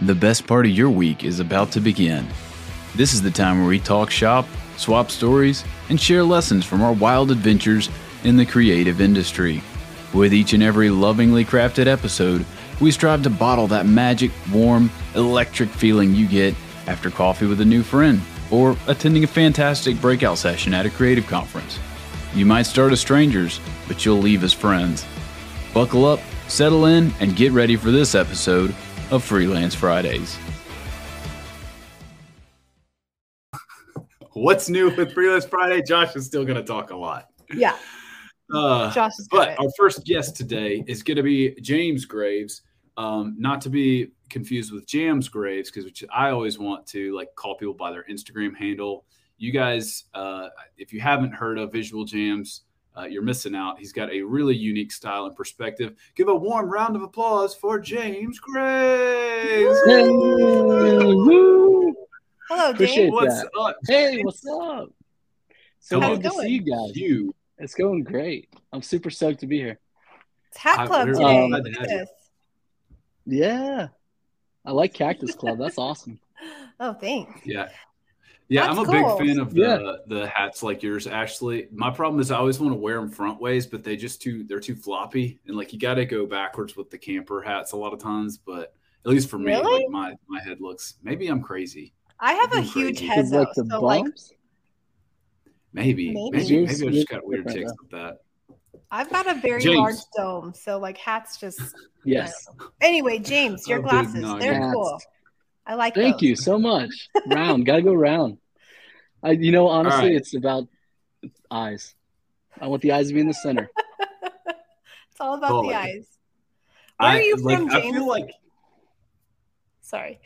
The best part of your week is about to begin. This is the time where we talk shop, swap stories, and share lessons from our wild adventures in the creative industry. With each and every lovingly crafted episode, we strive to bottle that magic, warm, electric feeling you get after coffee with a new friend or attending a fantastic breakout session at a creative conference. You might start as strangers, but you'll leave as friends. Buckle up, settle in, and get ready for this episode of Freelance Fridays. What's new with Freelance Friday? Josh is still going to talk a lot. Yeah. Uh, Josh is but it. our first guest today is going to be James Graves. Um, not to be confused with Jams Graves, because I always want to like call people by their Instagram handle. You guys, uh, if you haven't heard of Visual Jams, uh, you're missing out. He's got a really unique style and perspective. Give a warm round of applause for James Graves. Hello, James. What's that. up? Hey, what's up? So How's good to see you guys. You. It's going great. I'm super stoked to be here. It's Hat Club today. glad to Look have at you. this. Yeah. I like Cactus Club. That's awesome. Oh, thanks. Yeah. Yeah, That's I'm a cool. big fan of the Yeah. the hats like yours, Ashley. My problem is I always want to wear them front ways, but they just too they're too floppy, and like you got to go backwards with the camper hats a lot of times. But at least for me, Really? like my my head looks. Maybe I'm crazy. I have a You're huge head Because like the so like. Maybe Maybe. maybe maybe, I just got weird different, takes with that. I've got a very James. large dome, so like hats just. yes. Anyway, James, your oh, A glasses—they're cool. I like. Thank those. you so much. Round. Gotta go round. I you know, honestly, right. it's about eyes. I want the eyes to be in the center. It's all about Totally. the eyes. Where I are you like, from, I feel like Sorry.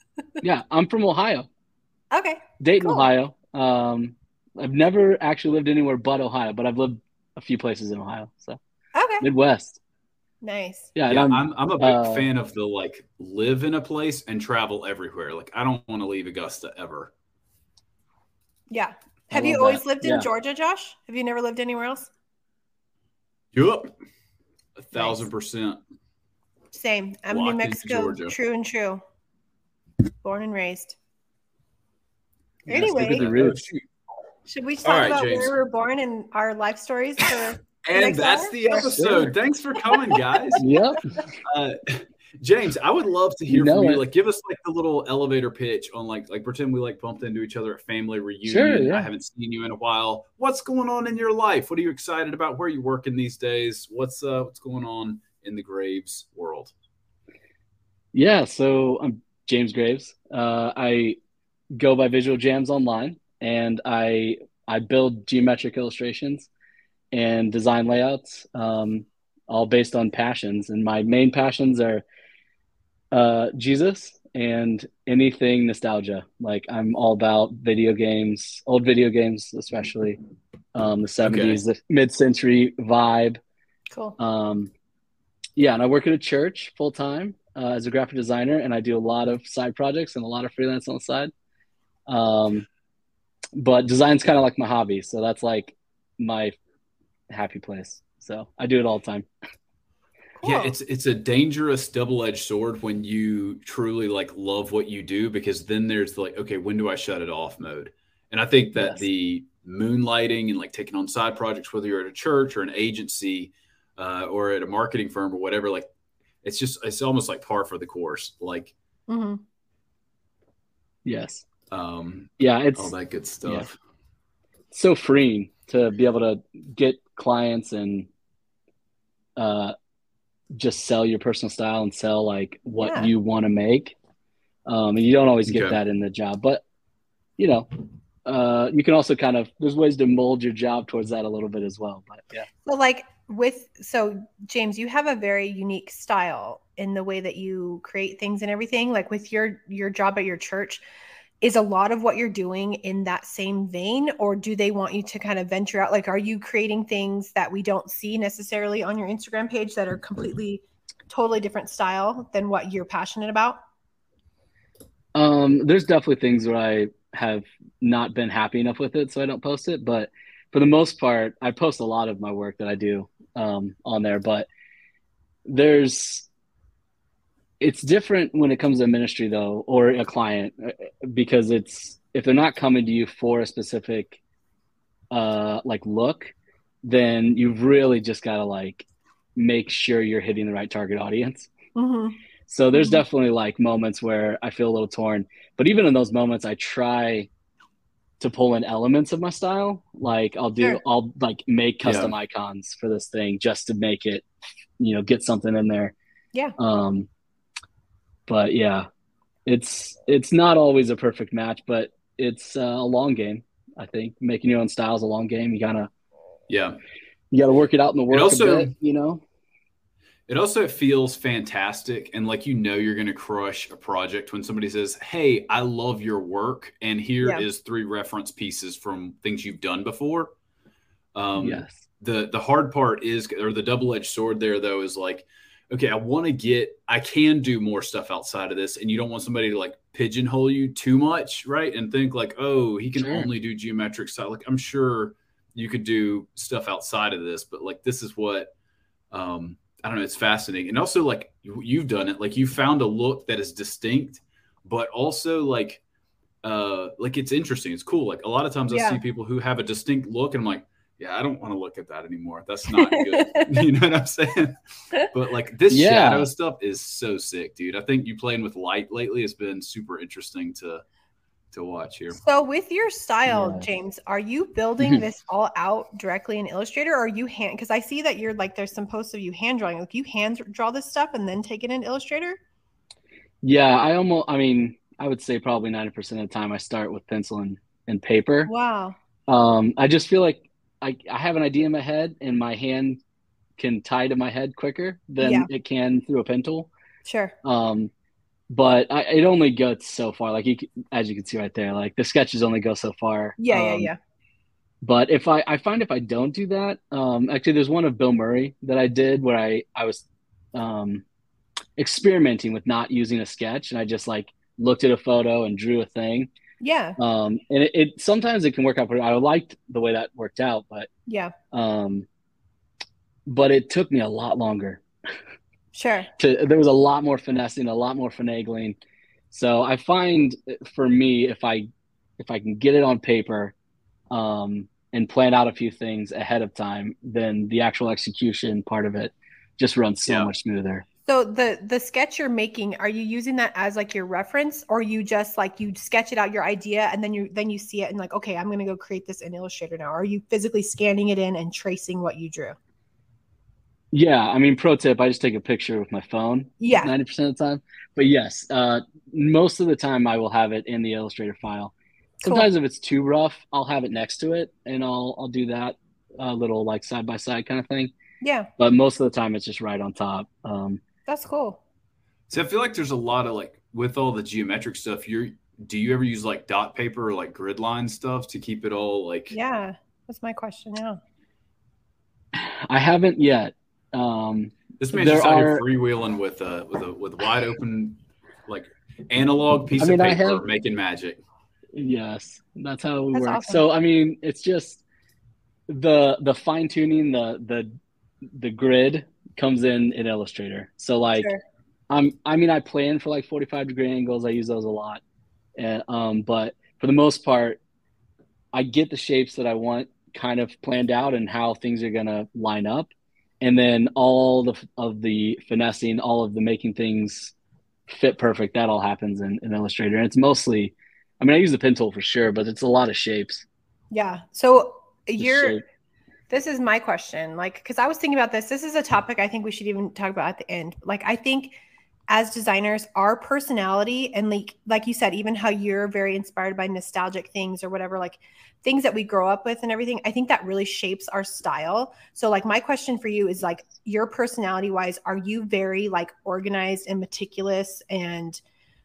Yeah, I'm from Ohio. Okay. Dayton, Cool. Ohio. Um I've never actually lived anywhere but Ohio, but I've lived a few places in Ohio. So Okay. Midwest. Nice. Yeah, and yeah, I'm, I'm I'm a big uh, fan of the like live in a place and travel everywhere. Like I don't want to leave Augusta ever. Yeah. Have you always that. lived in Yeah. Georgia, Josh? Have you never lived anywhere else? Yup, a thousand percent. Same. I'm Locked New Mexico, true and true. Born and raised. Yeah, Anyway. look at The that. roots. Shoot. Should we talk right, about James. where we were born and our life stories for And that's hour? the episode. Thanks for coming, guys. Yep. Uh, James, I would love to hear You know from you. it. Like, give us like the little elevator pitch on like like pretend we like bumped into each other at family reunion. Sure, yeah. I haven't seen you in a while. What's going on in your life? What are you excited about? Where are you working these days? What's uh what's going on in the Graves world? Yeah, so I'm James Graves. Uh, I go by Visual Jams online, and I I build geometric illustrations and design layouts, um, all based on passions. And my main passions are uh, Jesus and anything nostalgia. Like I'm all about video games, old video games, especially um, the '70s, the mid-century vibe. cool. Um, yeah, and I work at a church full time uh, as a graphic designer, and I do a lot of side projects and a lot of freelance on the side. Um, but design's kind of like my hobby, so that's like my happy place. So I do it all the time. Yeah, it's it's a dangerous double-edged sword when you truly like love what you do because then there's like, okay, when do I shut it off mode? And I think that Yes. the moonlighting and like taking on side projects, whether you're at a church or an agency uh, or at a marketing firm or whatever, like it's just it's almost like par for the course. Like mm-hmm. Yes, um yeah, it's all that good stuff. so freeing to be able to get clients and uh, just sell your personal style and sell like what Yeah. you want to make. Um, and you don't always get Okay. that in the job, but you know, uh, you can also kind of there's ways to mold your job towards that a little bit as well. But yeah, So like with so James, you have a very unique style in the way that you create things and everything. Like with your your job at your church, is a lot of what you're doing in that same vein, or do they want you to kind of venture out? Like, are you creating things that we don't see necessarily on your Instagram page that are completely, totally different style than what you're passionate about? um, there's definitely things where I have not been happy enough with it, so I don't post it. But for the most part, I post a lot of my work that I do um, on there. But there's it's different when it comes to ministry though, or a client, uh, because it's if they're not coming to you for a specific uh like look, then you've really just got to like make sure you're hitting the right target audience. Mm-hmm. So there's Mhm. definitely like moments where I feel a little torn, but even in those moments, I try to pull in elements of my style. Like I'll do, Sure. I'll like make custom icons for this thing just to make it, you know, get something in there. Yeah. Um, but yeah, it's it's not always a perfect match, but it's uh, a long game. I think making your own style is a long game. You gotta Yeah. you gotta work it out in the work also- a bit, you know. It also feels fantastic and like you know you're going to crush a project when somebody says, "Hey, I love your work and here is Yeah. three reference pieces from things you've done before." Um yes. the the hard part is or the double-edged sword there though is like okay, I want to get I can do more stuff outside of this and you don't want somebody to like pigeonhole you too much, right? And think like, "Oh, he can Sure. only do geometric style." Like I'm sure you could do stuff outside of this, but like this is what um I don't know, it's fascinating. And also like you, you've done it, like you found a look that is distinct, but also like uh like it's interesting. It's cool. Like a lot of times I see people who have a distinct look and I'm like, yeah, I don't want to look at that anymore. That's not good. you know what I'm saying? But like this Yeah. shadow stuff is so sick, dude. I think you playing with light lately has been super interesting to to watch here. So with your style, Yes. James, are you building this all out directly in Illustrator or are you hand because I see that you're like there's some posts of you hand drawing. Like you hand draw this stuff and then take it in Illustrator? Yeah, I almost, I mean, I would say probably 90% of the time I start with pencil and, and paper. Wow. Um, I just feel like I, I have an idea in my head and my hand can tie to my head quicker than Yeah. it can through a pen tool. Sure. Um, but I, it only goes so far. Like you, as you can see right there, like the sketches only go so far. Yeah, yeah, Um, yeah. But if I, I find if I don't do that, um, actually, there's one of Bill Murray that I did where I, I was um, experimenting with not using a sketch, and I just like looked at a photo and drew a thing. Yeah. Um, and it, it sometimes it can work out. Pretty, I liked the way that worked out, but Yeah. um, but it took me a lot longer. Sure. To there was a lot more finessing, a lot more finagling. So I find for me, if I if I can get it on paper, um, and plan out a few things ahead of time, then the actual execution part of it just runs so Yeah. much smoother. So the the sketch you're making, are you using that as like your reference or you just like you sketch it out your idea and then you then you see it and like okay, I'm going to go create this in Illustrator now. Or are you physically scanning it in and tracing what you drew? Yeah, I mean, pro tip: I just take a picture with my phone. Yeah. ninety percent of the time. But yes, uh, most of the time I will have it in the Illustrator file. Cool. Sometimes if it's too rough, I'll have it next to it, and I'll I'll do that uh, little like side by side kind of thing. Yeah. But most of the time, it's just right on top. Um, That's cool. So I feel like there's a lot of like with all the geometric stuff, you're do you ever use like dot paper or like grid line stuff to keep it all like Yeah. That's my question. Yeah. I haven't yet. Um, this man's there just out here freewheeling with a with a with wide open like analog piece I mean, of paper have- making magic. Yes, that's how we That's work. awesome. So I mean, it's just the the fine tuning, the the the grid comes in in Illustrator. So like Sure. I'm I mean I plan for like 45 degree angles. I use those a lot. And um but for the most part I get the shapes that I want kind of planned out and how things are going to line up. And then all the of the finessing, all of the making things fit perfect, that all happens in, in Illustrator. And it's mostly I mean I use the pen tool for sure, but it's a lot of shapes. Yeah. So you're. This is my question like because i was thinking about this. This is a topic i think we should even talk about at the end. Like i think as designers our personality and like like you said even how you're very inspired by nostalgic things or whatever like things that we grow up with and everything i think that really shapes our style. So like my question for you is like your personality wise are you very like organized and meticulous and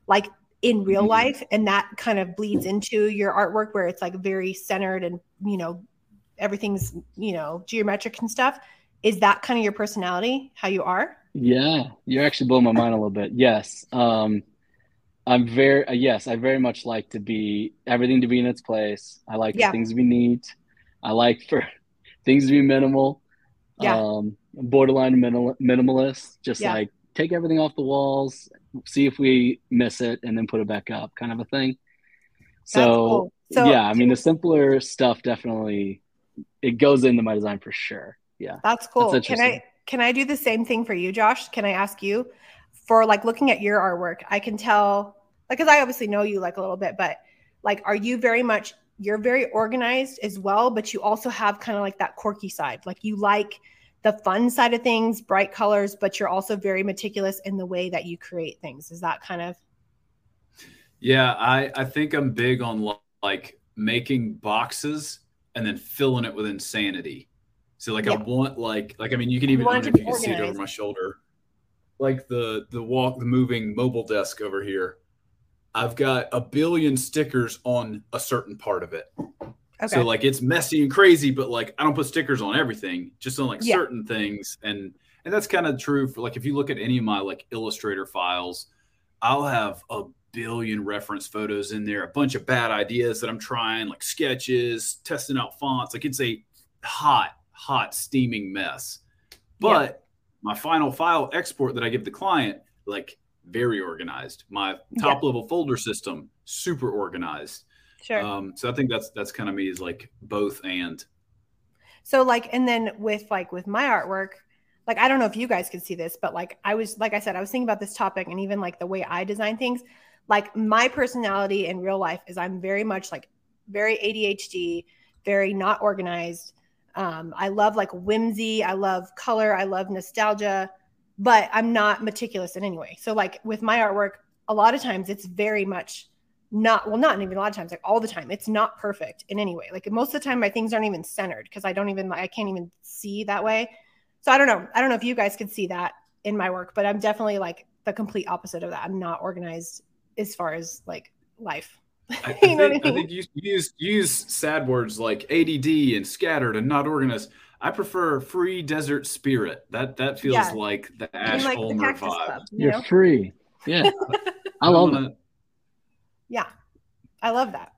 like in real Mhm. life? And that kind of bleeds into your artwork where it's like very centered and you know everything's you know geometric and stuff is that kind of your personality how you are Yeah, you're actually blowing my mind a little bit. Yes. Um, I'm very, uh, yes, I very much like to be everything to be in its place. I like Yeah. things to be neat. I like for things to be minimal. Yeah. Um, borderline minimal, minimalist, just Yeah. like take everything off the walls, see if we miss it, and then put it back up, kind of a thing. So, cool. So- yeah, I mean, the simpler stuff definitely it goes into my design for sure. Yeah. That's cool. That's can. I can I do the same thing for you, Josh? Can I ask you for like looking at your artwork? I can tell like because I obviously know you like a little bit, but like are you very much you're very organized as well, but you also have kind of like that quirky side. Like you like the fun side of things, bright colors, but you're also very meticulous in the way that you create things. Is that kind of Yeah, I I think I'm big on like making boxes and then filling it with insanity. So like I want like like I mean you can even I don't know if you can see it over my shoulder. Like the the walk the moving mobile desk over here. I've got a billion stickers on a certain part of it. okay? So like it's messy and crazy, but like I don't put stickers on everything, just on like Yeah. certain things. And and that's kind of true for like if you look at any of my like Illustrator files, I'll have a billion reference photos in there, a bunch of bad ideas that I'm trying, like sketches, testing out fonts. Like it's a hot, hot, steaming mess. But my final file export that I give the client, like very organized. My top level folder system, super organized. sure. Um, so I think that's that's kind of me is like both and. So like, and then with like with my artwork, like I don't know if you guys could see this, but like I was like I said, I was thinking about this topic and even like the way I design things. Like my personality in real life is I'm very much like very ADHD, very not organized. Um, I love like whimsy, I love color, I love nostalgia, but I'm not meticulous in any way. So like with my artwork, a lot of times it's very much not well not even a lot of times like all the time. It's not perfect in any way. Like most of the time my things aren't even centered because i don't even i can't even see that way. So i don't know. I don't know if you guys can see that in my work but i'm definitely like the complete opposite of that. I'm not organized as far as like life I, I You know what think, I I mean? think you you use you use sad words like ADD and scattered and not organized. I prefer free desert spirit. That that feels Yeah. like the Ash mean, like the Ulmer vibe. club you You're know free. Yeah. I love it. wanna- yeah i love that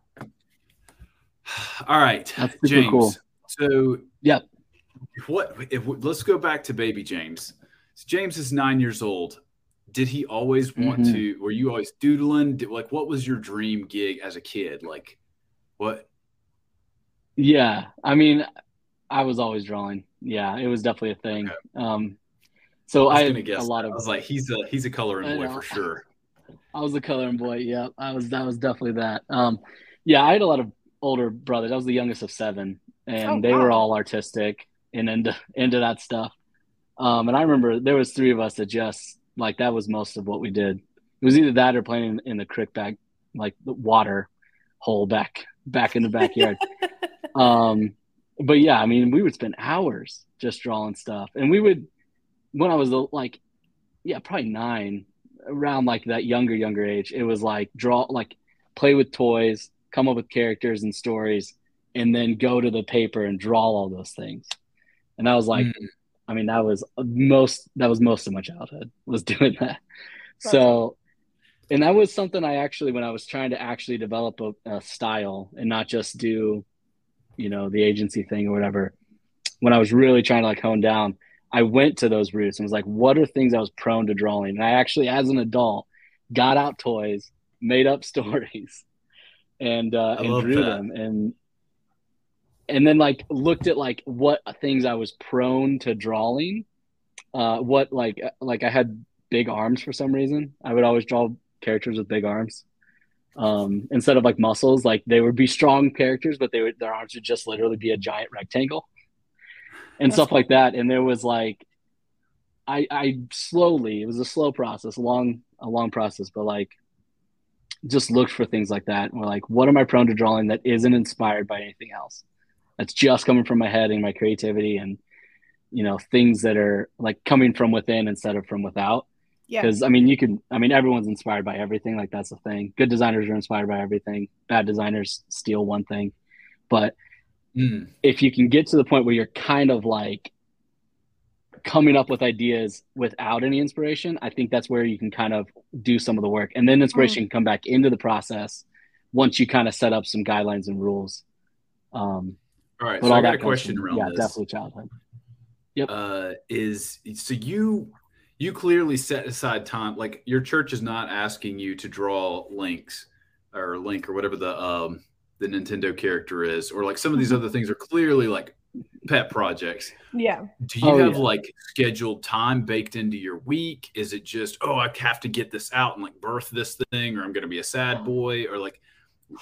All right, That's James. cool. So Yep. what if let's go back to baby James. So James is nine years old. Did he always want Mhm. to? Were you always doodling? Did, like, what was your dream gig as a kid? Like, what? Yeah, I mean, I was always drawing. Yeah, it was definitely a thing. Okay. Um, so I I, was had guess. a lot that. of. I was like, he's a he's a coloring boy for sure. I was a coloring boy. Yeah, I was. That was definitely that. Um, yeah, I had a lot of older brothers. I was the youngest of seven, and Oh, they were all artistic and into into that stuff. Um, and I remember there was three of us that just like that was most of what we did. It was either that or playing in, in the creek back, like the water hole back back in the backyard. um, but yeah, I mean, we would spend hours just drawing stuff, and we would when I was like, yeah, probably nine, around like that younger younger age. It was like draw, like play with toys, come up with characters and stories, and then go to the paper and draw all those things. And I was like, Mm. I mean, that was most that was most of my childhood was doing that. So, and that was something I actually, when I was trying to actually develop a, a style and not just do, you know, the agency thing or whatever, when I was really trying to like hone down, I went to those roots and was like, what are things I was prone to drawing? And I actually, as an adult, got out toys, made up stories, and uh, and drew that. them, and and then like looked at like what things I was prone to drawing. Uh, what like like I had big arms for some reason. I would always draw characters with big arms. Um, instead of like muscles, like they would be strong characters, but they would their arms would just literally be a giant rectangle and That's stuff like that. And there was like, I I slowly it was a slow process, a long a long process, but like just looked for things like that. And we're like, what am I prone to drawing that isn't inspired by anything else? That's just coming from my head and my creativity and you know things that are like coming from within instead of from without yeah because I mean, you can. I mean, everyone's inspired by everything. Like that's the thing. Good designers are inspired by everything. Bad designers steal one thing. But Mm. if you can get to the point where you're kind of like coming up with ideas without any inspiration, I think that's where you can kind of do some of the work, and then inspiration can come back into the process once you kind of set up some guidelines and rules. Um, All right, but so all I got that a question from- around yeah, this. definitely childhood. Yep. Uh, is so you you clearly set aside time. Like your church is not asking you to draw links or link or whatever the um the Nintendo character is, or like some of these Mm-hmm. other things are clearly like pet projects. Yeah. Do you Oh, have yeah. like scheduled time baked into your week? Is it just, oh, I have to get this out and like birth this thing, or I'm going to be a sad boy, or like,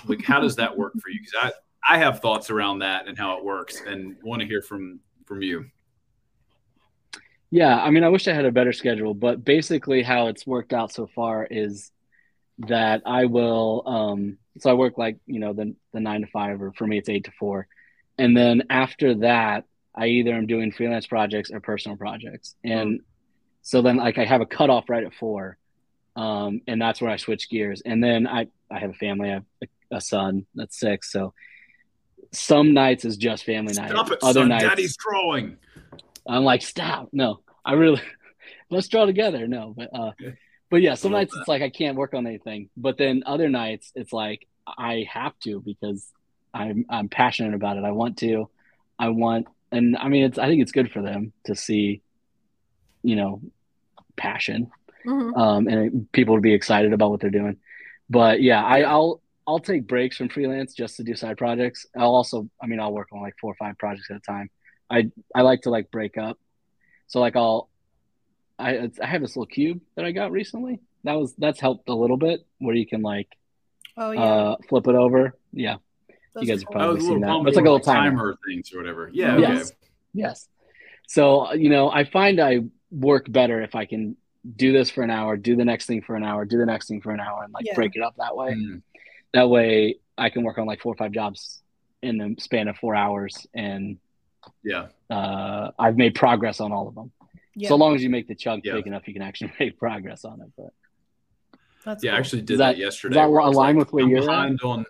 like how does that work for you? Because I have thoughts around that and how it works, and want to hear from from you. Yeah, I mean, I wish I had a better schedule, but basically how it's worked out so far is that I will um so I work like, you know, the the 9 to 5 or for me it's 8 to 4. And then after that, I either am doing freelance projects or personal projects. And so then like I have a cutoff right at 4. Um and that's where I switch gears. And then I I have a family, I have a, a son that's 6, so some nights is just family night. Stop it, Other son. nights Daddy's drawing. I'm like, stop. No, I really let's draw together. No, but uh, but yeah, some Love nights it's like I can't work on anything. But then other nights it's like I have to because I'm I'm passionate about it. I want to. I want, and I mean, it's I think it's good for them to see, you know, passion, Mhm. um, and people to be excited about what they're doing. But yeah, I, I'll I'll take breaks from freelance just to do side projects. I'll also, I mean, I'll work on like four or five projects at a time. I I like to like break up. So like I'll I I have this little cube that I got recently. That was that's helped a little bit where you can like Oh yeah. uh flip it over. Yeah. Those you guys are cool. Oh, Probably the seen that. It's like a Pomodoro, little timer. timer things or whatever. Yeah. Okay. Yes. Yes. So, you know, I find I work better if I can do this for an hour, do the next thing for an hour, do the next thing for an hour and like Yeah. break it up that way. Mm. That way I can work on like four or five jobs in the span of 4 hours and Yeah. uh I've made progress on all of them. Yeah. So long as you make the chunk Yeah. big enough, you can actually make progress on it. But That's Yeah, I actually did Does that, that- yesterday. does that where I was align with where I'm you're at? behind on.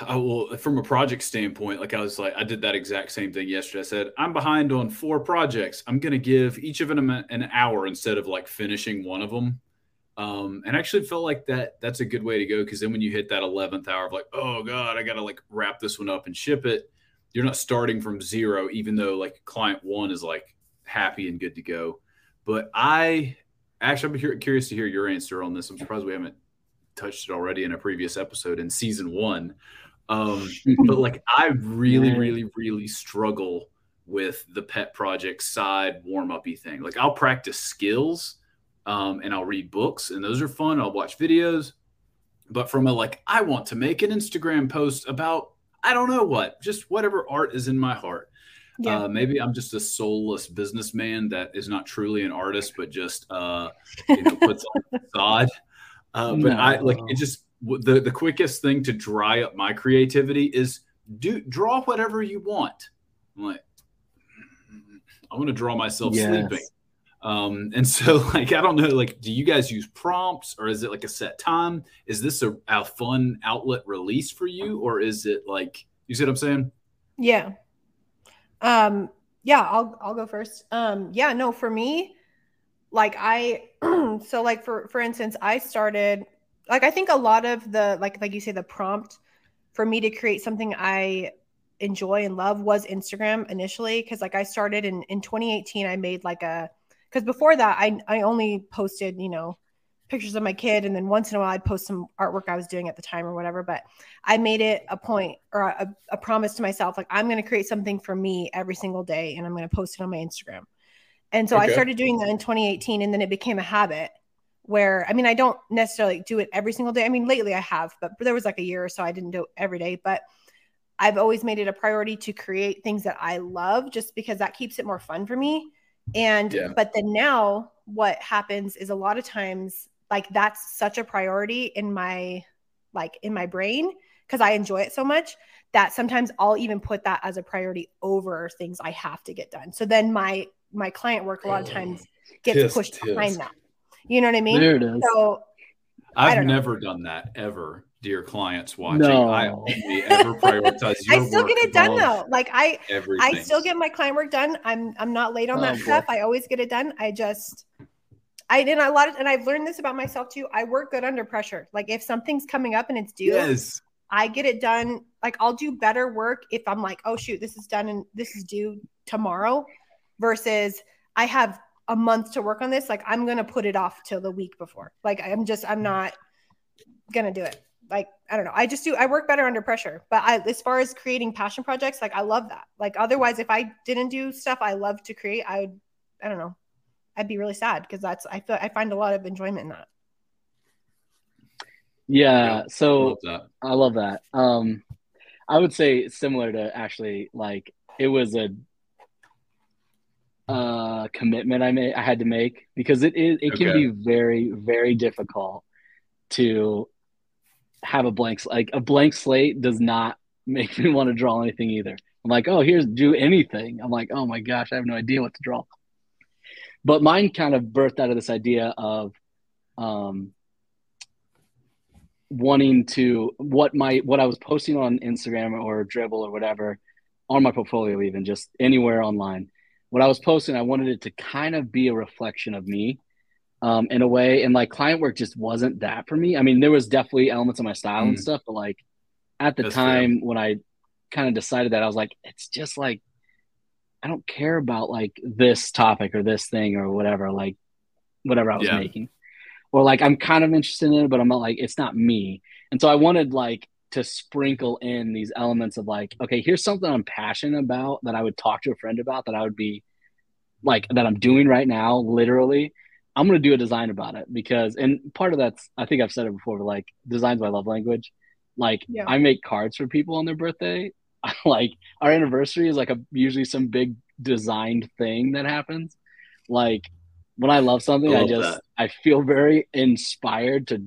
I will, from a project standpoint, like I was like, I did that exact same thing yesterday. I said, I'm behind on four projects. I'm going to give each of them an hour instead of like finishing one of them. Um, and I actually felt like that that's a good way to go because then when you hit that 11th hour of like, oh God, I got to like wrap this one up and ship it, you're not starting from zero, even though like client one is like happy and good to go. But I actually, I'm curious to hear your answer on this. I'm surprised we haven't touched it already in a previous episode in season one. Um, but like, I really, really, really struggle with the pet project side warm up thing. Like, I'll practice skills um, and I'll read books, and those are fun. I'll watch videos. But from a like, I want to make an Instagram post about, I don't know what, just whatever art is in my heart. yeah. Uh, maybe I'm just a soulless businessman that is not truly an artist, but just uh, you know puts on a facade. Uh, but I like it. Just w- the the quickest thing to dry up my creativity is do draw whatever you want. I'm like, I want to draw myself Yes. sleeping. Um, and so like I don't know, like, do you guys use prompts or is it like a set time? Is this a, a fun outlet release for you, or is it like you see what I'm saying? Yeah. Um yeah, I'll I'll go first. Um yeah, no, for me like I so like for for instance, I started like I think a lot of the like like you say the prompt for me to create something I enjoy and love was Instagram initially cuz like I started in in 2018 I made like a cuz before that I I only posted, you know, pictures of my kid and then once in a while I'd post some artwork I was doing at the time or whatever, but I made it a point or a, a promise to myself like I'm going to create something for me every single day and I'm going to post it on my Instagram. And so I started doing that in 2018 and then it became a habit where I mean I don't necessarily do it every single day. I mean lately I have, but there was like a year or so I didn't do it every day, but I've always made it a priority to create things that I love just because that keeps it more fun for me. And Yeah. but then now what happens is a lot of times like that's such a priority in my like in my brain because I enjoy it so much that sometimes I'll even put that as a priority over things I have to get done. So then my my client work a lot of oh, times gets Tisk, pushed tisk. behind that. You know what I mean? there it is. So I I've don't know. never done that ever, dear clients watching. No. I only ever prioritize your I still get it done though. Like I Everything. I still get my client work done. I'm I'm not late on Oh, that boy. stuff. I always get it done. I just I did a lot of, and I've learned this about myself too. I work good under pressure. Like if something's coming up and it's due, Yes. I get it done. Like I'll do better work if I'm like, oh shoot, this is done and this is due tomorrow, versus I have a month to work on this, like I'm gonna put it off till the week before. Like I'm just I'm mm. not gonna do it. Like I don't know. I just do. I work better under pressure. But I, as far as creating passion projects, like I love that. Like otherwise, if I didn't do stuff I love to create, I would. I don't know. I'd be really sad because that's I feel I find a lot of enjoyment in that. Yeah. So Love that. I love that. Um, I would say similar to actually like it was a uh commitment I made I had to make because it is it can Okay. be very very difficult to have a blank like a blank slate does not make me want to draw anything either. I'm like, oh, here's do anything. I'm like, oh my gosh, I have no idea what to draw. But mine kind of birthed out of this idea of um wanting to what my what I was posting on Instagram or Dribbble or whatever on my portfolio, even just anywhere online. What I was posting, I wanted it to kind of be a reflection of me, um, in a way. And like client work just wasn't that for me. I mean, there was definitely elements of my style and Mm. stuff, but like at the That's time when I kind of decided that, I was like, it's just like I don't care about like this topic or this thing or whatever, like whatever I was Yeah. making or like I'm kind of interested in it, but I'm not like it's not me. And so I wanted like to sprinkle in these elements of like, okay, here's something I'm passionate about that I would talk to a friend about that I would be like that I'm doing right now, literally. I'm gonna do a design about it because and part of that's I think I've said it before, but like designs my love language. Like Yeah. I make cards for people on their birthday. like our anniversary is like a usually some big designed thing that happens. Like when I love something, I I, just that. I feel very inspired to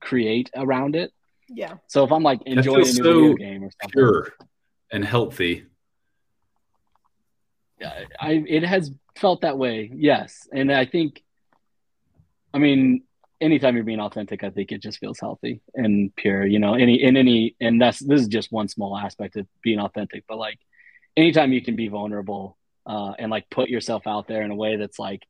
create around it. Yeah. So if I'm like enjoying a new so video game or something, Pure and healthy. I, I it has felt that way, yes. And I think, I mean, anytime you're being authentic, I think it just feels healthy and pure. You know, any in any, and that's this is just one small aspect of being authentic. But like, anytime you can be vulnerable uh, and like put yourself out there in a way that's like,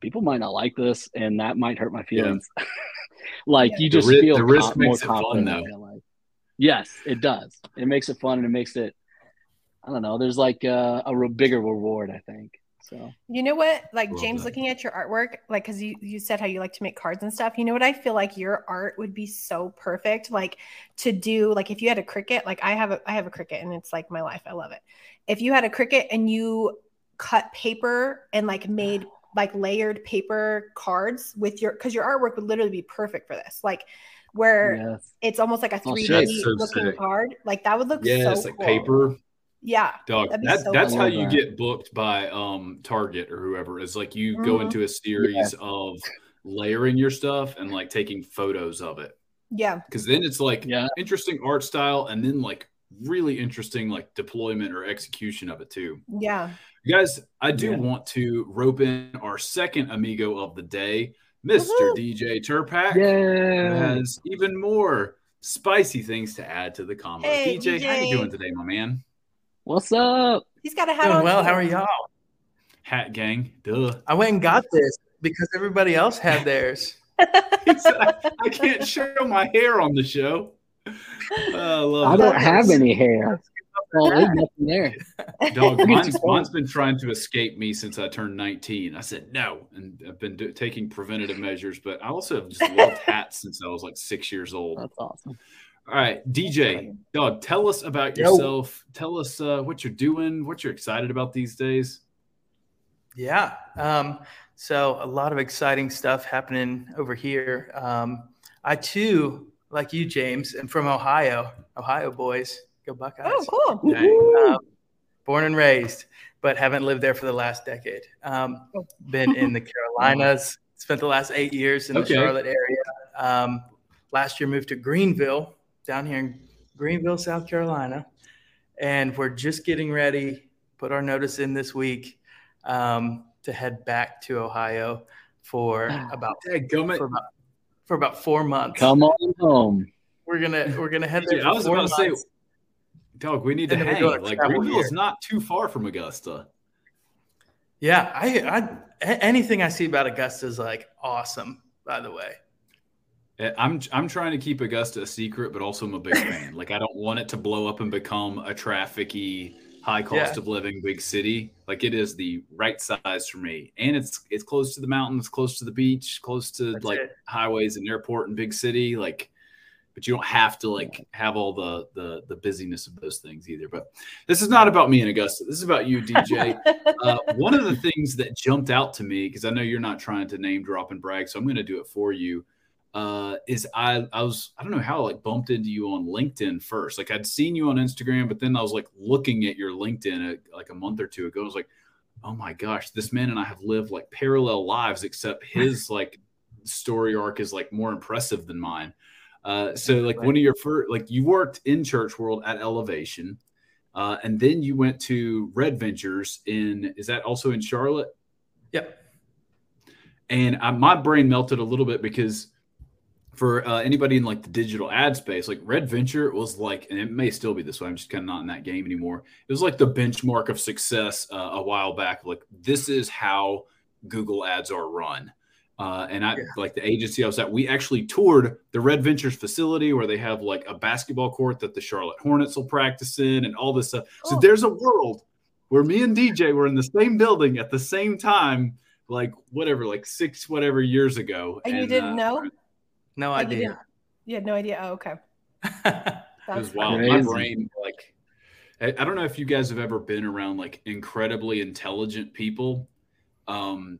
people might not like this, and that might hurt my feelings. like Yeah. you The just ri- feel the risk con- makes more it fun, though. Yes, it does. It makes it fun and it makes it. I don't know. There's like uh, a, a bigger reward, I think. So You know what? Like Love James, that. looking at your artwork, like because you you said how you like to make cards and stuff. You know what? I feel like your art would be so perfect, like to do. Like if you had a Cricut, like I have a I have a Cricut, and it's like my life. I love it. If you had a Cricut and you cut paper and like made like layered paper cards with your because your artwork would literally be perfect for this. Like where yes, it's almost like a Oh, 3D shit. That's so looking sick. card. Like that would look Yeah, so it's like cool. paper. Yeah. Dog, That'd be that, so that's cool. how you get booked by um Target or whoever. Is like you go Mhm. into a series of layering your stuff and like taking photos of it. Yeah. Because then it's like Yeah. interesting art style and then like really interesting like deployment or execution of it too. Yeah. Guys, I do Yeah. want to rope in our second amigo of the day, Mr. Woohoo. DJ Tirpack. yeah. Has even more spicy things to add to the combo. Hey, DJ, how you doing today, my man? What's up? He's got a hat Doing on. well. too. How are y'all? Hat gang. Duh. I went and got this because everybody else had theirs. Said, I, I can't show my hair on the show. Uh, I love I it. don't have any hair. Well, there's nothing there. Dog, mine's, mine's been trying to escape me since I turned 19. I said no, and I've been do, taking preventative measures, but I also have just loved hats since I was like six years old. That's awesome. All right, DJ, dog, tell us about Yo. yourself. Tell us uh, what you're doing, what you're excited about these days. Yeah. Um, so a lot of exciting stuff happening over here. Um, I too, like you, James, am from Ohio. Ohio boys, go Buckeyes. Oh, cool. Dang. Um, born and raised, but haven't lived there for the last decade. Um, been in the Carolinas. Spent the last eight years in Okay. the Charlotte area. Um, last year moved to Greenville, down here in Greenville, South Carolina, and we're just getting ready. Put our notice in this week um, to head back to Ohio for about Dadgummit. for about for about four months. Come on home. We're gonna we're gonna head there. I for was four about to say, months. dog, we need to And then we're hang. Like travel Greenville's year. not too far from Augusta. Yeah, I, I a- anything I see about Augusta is like awesome. By the way, I'm I'm trying to keep Augusta a secret, but also I'm a big fan. Like I don't want it to blow up and become a trafficky, high cost Yeah. of living big city. Like it is the right size for me, and it's it's close to the mountains, close to the beach, close to That's like it. highways and airport and big city. Like, but you don't have to like have all the the the busyness of those things either. But this is not about me and Augusta. This is about you, DJ. uh, one of the things that jumped out to me because I know you're not trying to name drop and brag, so I'm going to do it for you. Uh, is I I was I don't know how I like bumped into you on LinkedIn first. Like I'd seen you on Instagram, but then I was like looking at your LinkedIn uh like a month or two ago. I was like, oh my gosh, this man and I have lived like parallel lives, except his like story arc is like more impressive than mine. Uh, so like one of your first like you worked in church world at Elevation. Uh, and then you went to Red Ventures in is that also in Charlotte? Yep. And I, my brain melted a little bit because for uh, anybody in like the digital ad space, like Red Venture was like, and it may still be this way. I'm just kind of not in that game anymore. It was like the benchmark of success uh, a while back. Like this is how Google ads are run. Uh, and I Yeah. like the agency I was at, we actually toured the Red Ventures facility where they have like a basketball court that the Charlotte Hornets will practice in and all this stuff. So Oh. there's a world where me and DJ were in the same building at the same time, like whatever, like six whatever years ago. and you didn't uh, know? No Like, idea. didn't- You had no idea. Oh, okay. It That's was funny. wild. My brain, like, I, I don't know if you guys have ever been around like incredibly intelligent people, um,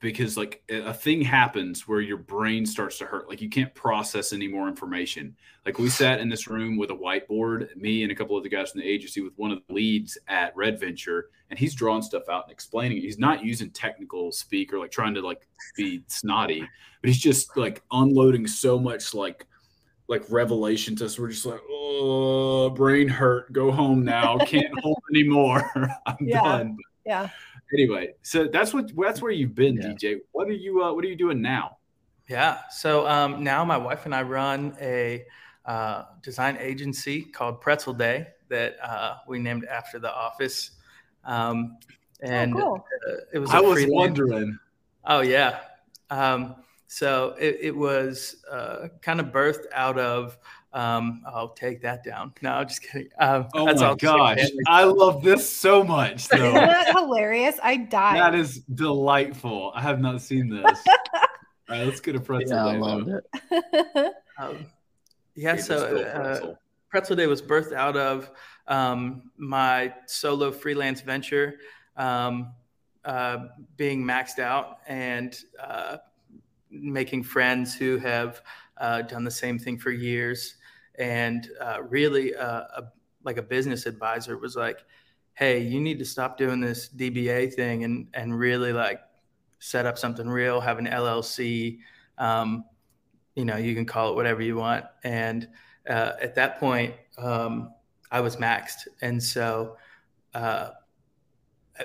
because like a thing happens where your brain starts to hurt. Like you can't process any more information. Like we sat in this room with a whiteboard, me and a couple of the guys from the agency with one of the leads at Red Venture, and he's drawing stuff out and explaining it. He's not using technical speak or like trying to like be snotty, but he's just like unloading so much like like revelation to us. We're just like, oh, brain hurt. Go home now. Can't hold anymore. I'm Yeah. done. Yeah. Anyway, so that's what that's where you've been, Yeah. DJ. What are you uh, What are you doing now? Yeah. So um, now my wife and I run a uh, design agency called Pretzel Day that uh, we named after the office. Um, and oh, cool. uh, it was. I a was freelance- wondering. Oh yeah. Um, so it, it was uh, kind of birthed out of. Um, I'll take that down. No, I'm just kidding. Um, Oh that's my all just like gosh, I love this so much. Isn't that hilarious? I died. that is delightful. I have not seen this. All right, let's get a pretzel. Yeah, I day, loved though. it. Um, yeah. Favorite So still uh, pretzel. Pretzel Day was birthed out of um, my solo freelance venture um, uh, being maxed out and uh, making friends who have uh, done the same thing for years. And uh, really, uh, a, like a business advisor was like, "Hey, you need to stop doing this DBA thing and and really like set up something real, have an LLC." Um, you know, you can call it whatever you want. And uh, at that point, um, I was maxed, and so uh,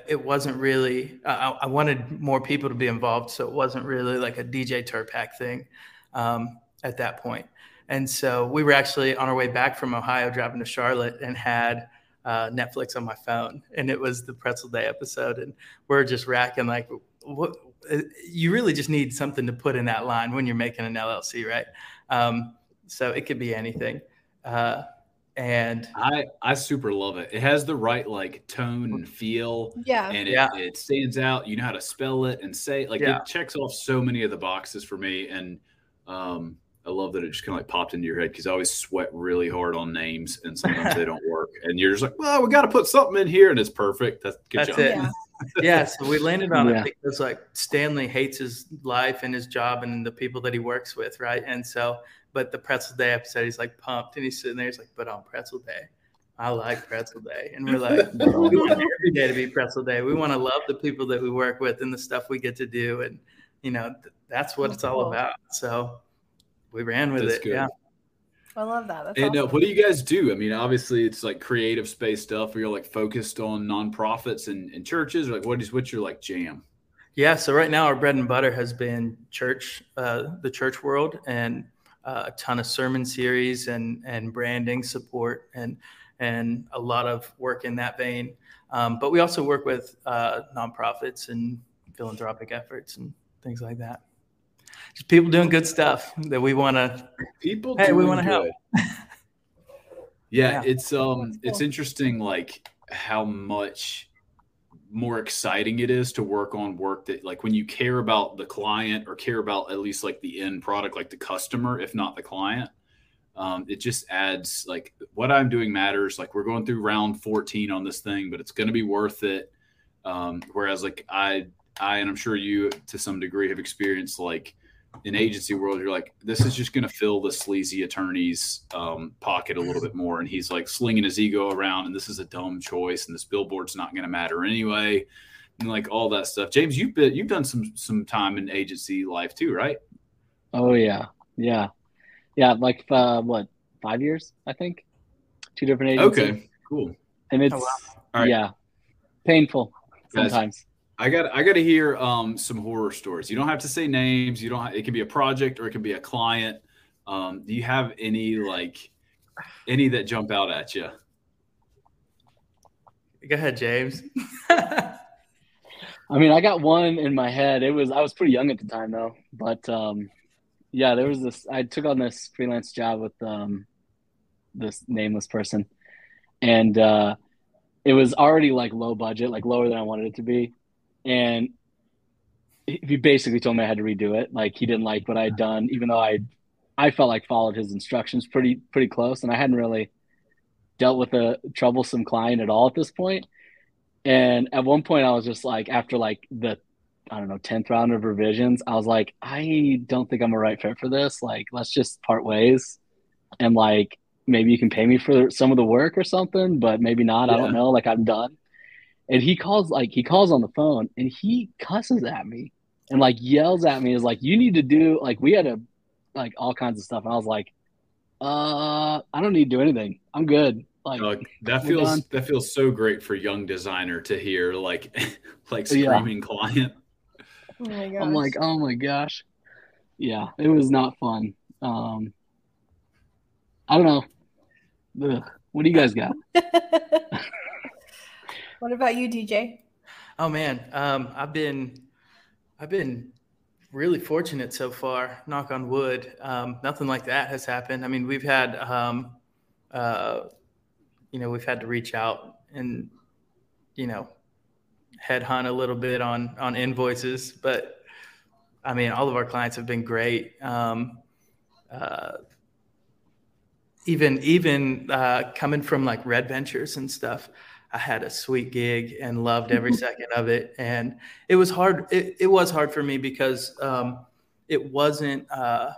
it wasn't really. I, I wanted more people to be involved, so it wasn't really like a DJ Tirpack thing um, at that point. And so we were actually on our way back from Ohio, driving to Charlotte, and had uh, Netflix on my phone, and it was the Pretzel Day episode, and we're just racking like, what? You really just need something to put in that line when you're making an LLC, right? Um, so it could be anything. Uh, and I I super love it. It has the right like tone and feel, yeah. and it, Yeah. it stands out. You know how to spell it and say it. like Yeah. it checks off so many of the boxes for me. And um, I love that it just kind of like popped into your head because I always sweat really hard on names and sometimes they don't work. And you're just like, well, we got to put something in here, and it's perfect. That's good That's job. it. Yeah. yeah, so we landed on Yeah. it because like Stanley hates his life and his job and the people that he works with, right? And so, but the Pretzel Day episode, he's like pumped and he's sitting there, he's like, but on Pretzel Day, I like Pretzel Day, and we're like, we want every day to be Pretzel Day. We want to love the people that we work with and the stuff we get to do, and you know, th- that's what it's all about. So we ran with That's it. good. Yeah. I love that. That's And uh, awesome. what do you guys do? I mean, obviously, it's like creative space stuff where you're like focused on nonprofits and, and churches. Or like, what is what's your like jam? Yeah, so right now our bread and butter has been church, uh, the church world, and uh, a ton of sermon series and and branding support and and a lot of work in that vein. Um, but we also work with uh, nonprofits and philanthropic efforts and things like that. Just people doing good stuff that we want to. People, Hey, we wanna help. yeah, Yeah. it's um, That's it's interesting. Like, how much more exciting it is to work on work that like when you care about the client or care about at least like the end product like the customer if not the client um, it just adds like what i'm doing matters like we're going through round 14 on this thing but it's going to be worth it um, whereas like i i and i'm sure you to some degree have experienced like in agency world, you're like, this is just going to fill the sleazy attorney's um, pocket a little bit more. And he's like slinging his ego around, and this is a dumb choice, and this billboard's not going to matter anyway, and like all that stuff. James, you've been you've done some some time in agency life too, right? Oh yeah, yeah, yeah. Like uh, what five years, I think. Two different agencies. Okay, cool. And it's oh, wow. yeah, painful sometimes. I got I got to hear um, some horror stories. You don't have to say names. You don't. Have, it can be a project or it can be a client. Um, do you have any like any that jump out at you? Go ahead, James. I mean, I got one in my head. It was I was pretty young at the time though, but um, yeah, there was this. I took on this freelance job with um, this nameless person, and uh, it was already like low budget, like lower than I wanted it to be and he basically told me I had to redo it. Like he didn't like what I had done, even though I, I felt like followed his instructions pretty pretty close, and I hadn't really dealt with a troublesome client at all at this point. And at one point, I was just like, after like the, I don't know, tenth round of revisions, I was like, I don't think I'm a right fit for this. Like, let's just part ways, and like maybe you can pay me for some of the work or something, but maybe not. Yeah. I don't know. Like I'm done and he calls like he calls on the phone and he cusses at me and like yells at me. Is like you need to do like we had a like all kinds of stuff. And i was like uh i don't need to do anything. I'm good. Like uh, that feels done. that feels so great for young designer to hear like like screaming yeah. client. Oh my i'm like oh my gosh. Yeah it was not fun. Um i don't know. Ugh. what do you guys got What about you, DJ? Oh man, um, I've been I've been really fortunate so far. Knock on wood. Um, nothing like that has happened. I mean, we've had um, uh, you know we've had to reach out and you know headhunt a little bit on on invoices, but I mean, all of our clients have been great. Um, uh, even even uh, coming from like Red Ventures and stuff. I had a sweet gig and loved every second of it. And it was hard. It, it was hard for me because um, it wasn't uh,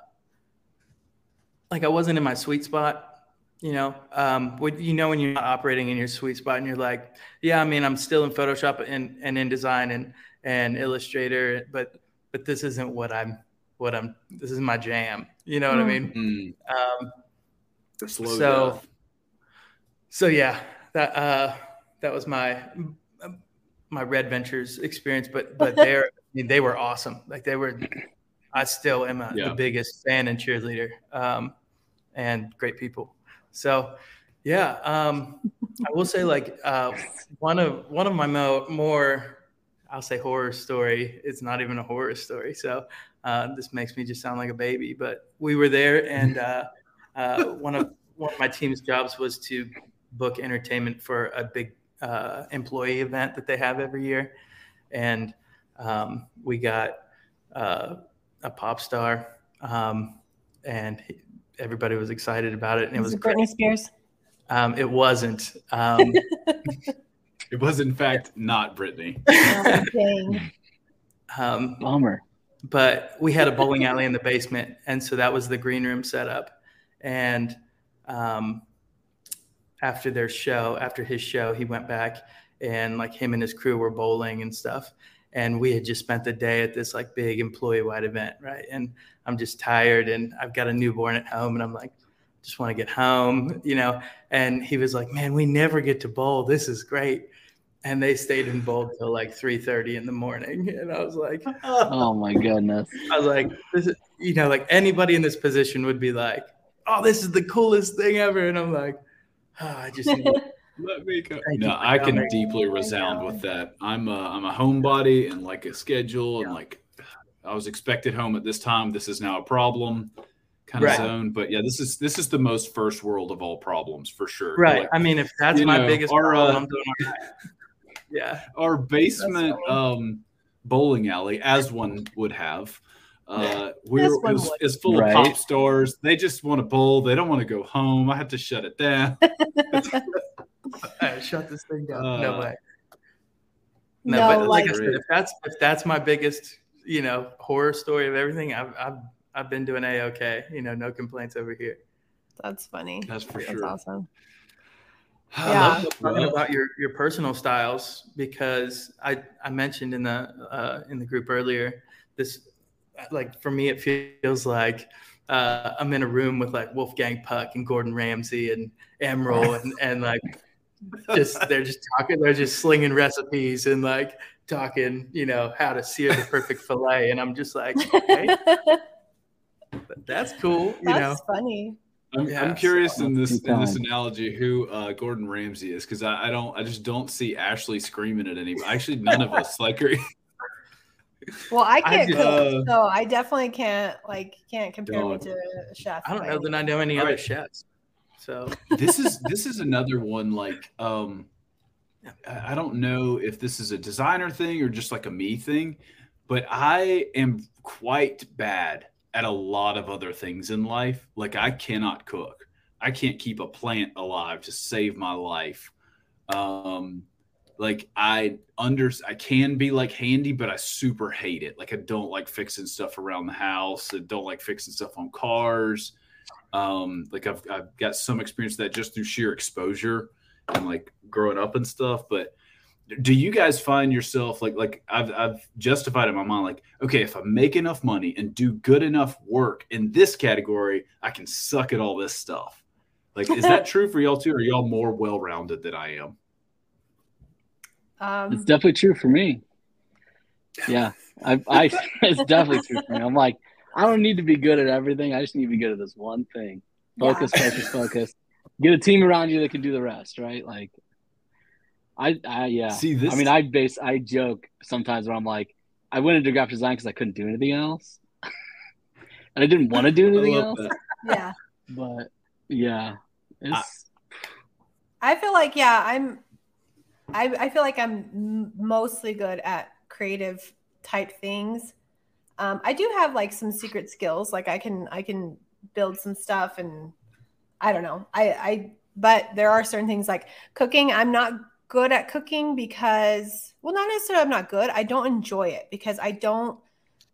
like I wasn't in my sweet spot. You know, um, what you know when you're not operating in your sweet spot, and you're like, yeah, I mean, I'm still in Photoshop and and InDesign and and Illustrator, but but this isn't what I'm what I'm. This is my jam. You know what mm. I mean? Mm. Um, so, so yeah, that. Uh, that was my my Red Ventures experience. But but they're I mean, they were awesome. Like they were. I still am a, yeah. the biggest fan and cheerleader, um, and great people. So, yeah, um, I will say like uh, one of one of my mo- more I'll say horror story. It's not even a horror story. So uh, this makes me just sound like a baby. But we were there, and uh, uh, one of one of my team's jobs was to book entertainment for a big uh, employee event that they have every year, and um, we got uh, a pop star, um, and everybody was excited about it. And it was, was it Britney Spears. Um, it wasn't. Um, it was in fact not Britney. um, Bummer. But we had a bowling alley in the basement, and so that was the green room setup, and um, after their show, after his show, he went back and like him and his crew were bowling and stuff. And we had just spent the day at this like big employee wide event, right? And I'm just tired and I've got a newborn at home and I'm like, just want to get home, you know? And he was like, man, we never get to bowl. This is great. And they stayed in bowl till like 3:30 in the morning. And I was like, oh my goodness. I was like, this is, you know, like anybody in this position would be like, oh, this is the coolest thing ever. And I'm like, oh, I just let me go. No, I can deeply resound with that. I'm a I'm a homebody and like a schedule and like I was expected home at this time. This is now a problem kind of zone. But yeah, this is this is the most first world of all problems for sure. Right. Like, I mean, if that's my know, biggest our, problem, uh, I'm doing all right. Yeah. our basement um, bowling alley, as one would have. Uh, we're As one is, full Right. of pop stars. They just want to bowl. They don't want to go home. I have to shut it down. All right, shut this thing down. no Uh, way. No, No, but like I said, if that's if that's my biggest, you know, horror story of everything, I've I've I've been doing a okay. You know, no complaints over here. That's funny. That's for That's sure. awesome. I Yeah. love talking about your your personal styles because I I mentioned in the uh, in the group earlier this like for me it feels like uh, I'm in a room with like Wolfgang Puck and Gordon Ramsay and Emeril and and like just they're just talking they're just slinging recipes and like talking you know how to sear the perfect fillet and I'm just like okay that's cool you That's know funny. I'm, Yeah, I'm curious so- in this in this analogy who uh, Gordon Ramsay is because I, I don't I just don't see Ashley screaming at anybody. Actually, none of us like her. Well, I can't just- cook, uh, so I definitely can't like can't compare me to a chef. I don't know that I know any All other right. chefs so this is this is another one like um I I don't know if this is a designer thing or just like a me thing, but I am quite bad at a lot of other things in life. Like I cannot cook. I can't keep a plant alive to save my life. Um like I under I can be like handy, but I super hate it. Like I don't like fixing stuff around the house. I don't like fixing stuff on cars. Um, like I've I've got some experience that just through sheer exposure and like growing up and stuff. But do you guys find yourself like like I've I've justified in my mind like okay if I make enough money and do good enough work in this category I can suck at all this stuff. Like is that true for y'all too? Or are y'all more well rounded than I am? Um, It's definitely true for me. Yeah, I, I, it's definitely true for me. I'm like, I don't need to be good at everything. I just need to be good at this one thing. yeah. Focus, focus, focus. Get a team around you that can do the rest, right? Like, I, I, yeah. See this I mean, I base, I joke sometimes where I'm like, I went into graphic design because I couldn't do anything else, and I didn't want to do anything else. that. yeah. But yeah, it's I feel like yeah, I'm. I I feel like I'm m- mostly good at creative type things. Um, I do have like some secret skills, like I can I can build some stuff, and I don't know. I I but there are certain things like cooking. I'm not good at cooking because well, not necessarily I'm not good. I don't enjoy it because I don't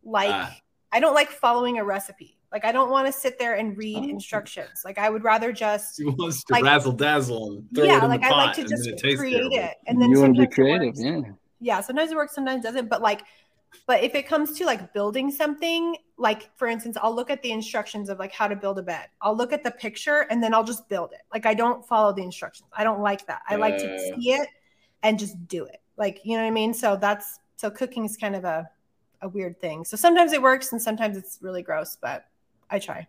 like Ah. I don't like following a recipe. Like I don't want to sit there and read Oh. instructions. Like I would rather just She wants to Like- razzle dazzle and throw it yeah, in like the I like to and just it create terrible. it, and then you want to be sometimes it creative, works. yeah. Yeah, sometimes it works, sometimes it doesn't. But like, but if it comes to like building something, like for instance, I'll look at the instructions of like how to build a bed. I'll look at the picture and then I'll just build it. Like I don't follow the instructions. I don't like that. I like to see it and just do it. Like you know what I mean. So that's so cooking is kind of a a weird thing. So sometimes it works and sometimes it's really gross, but I try.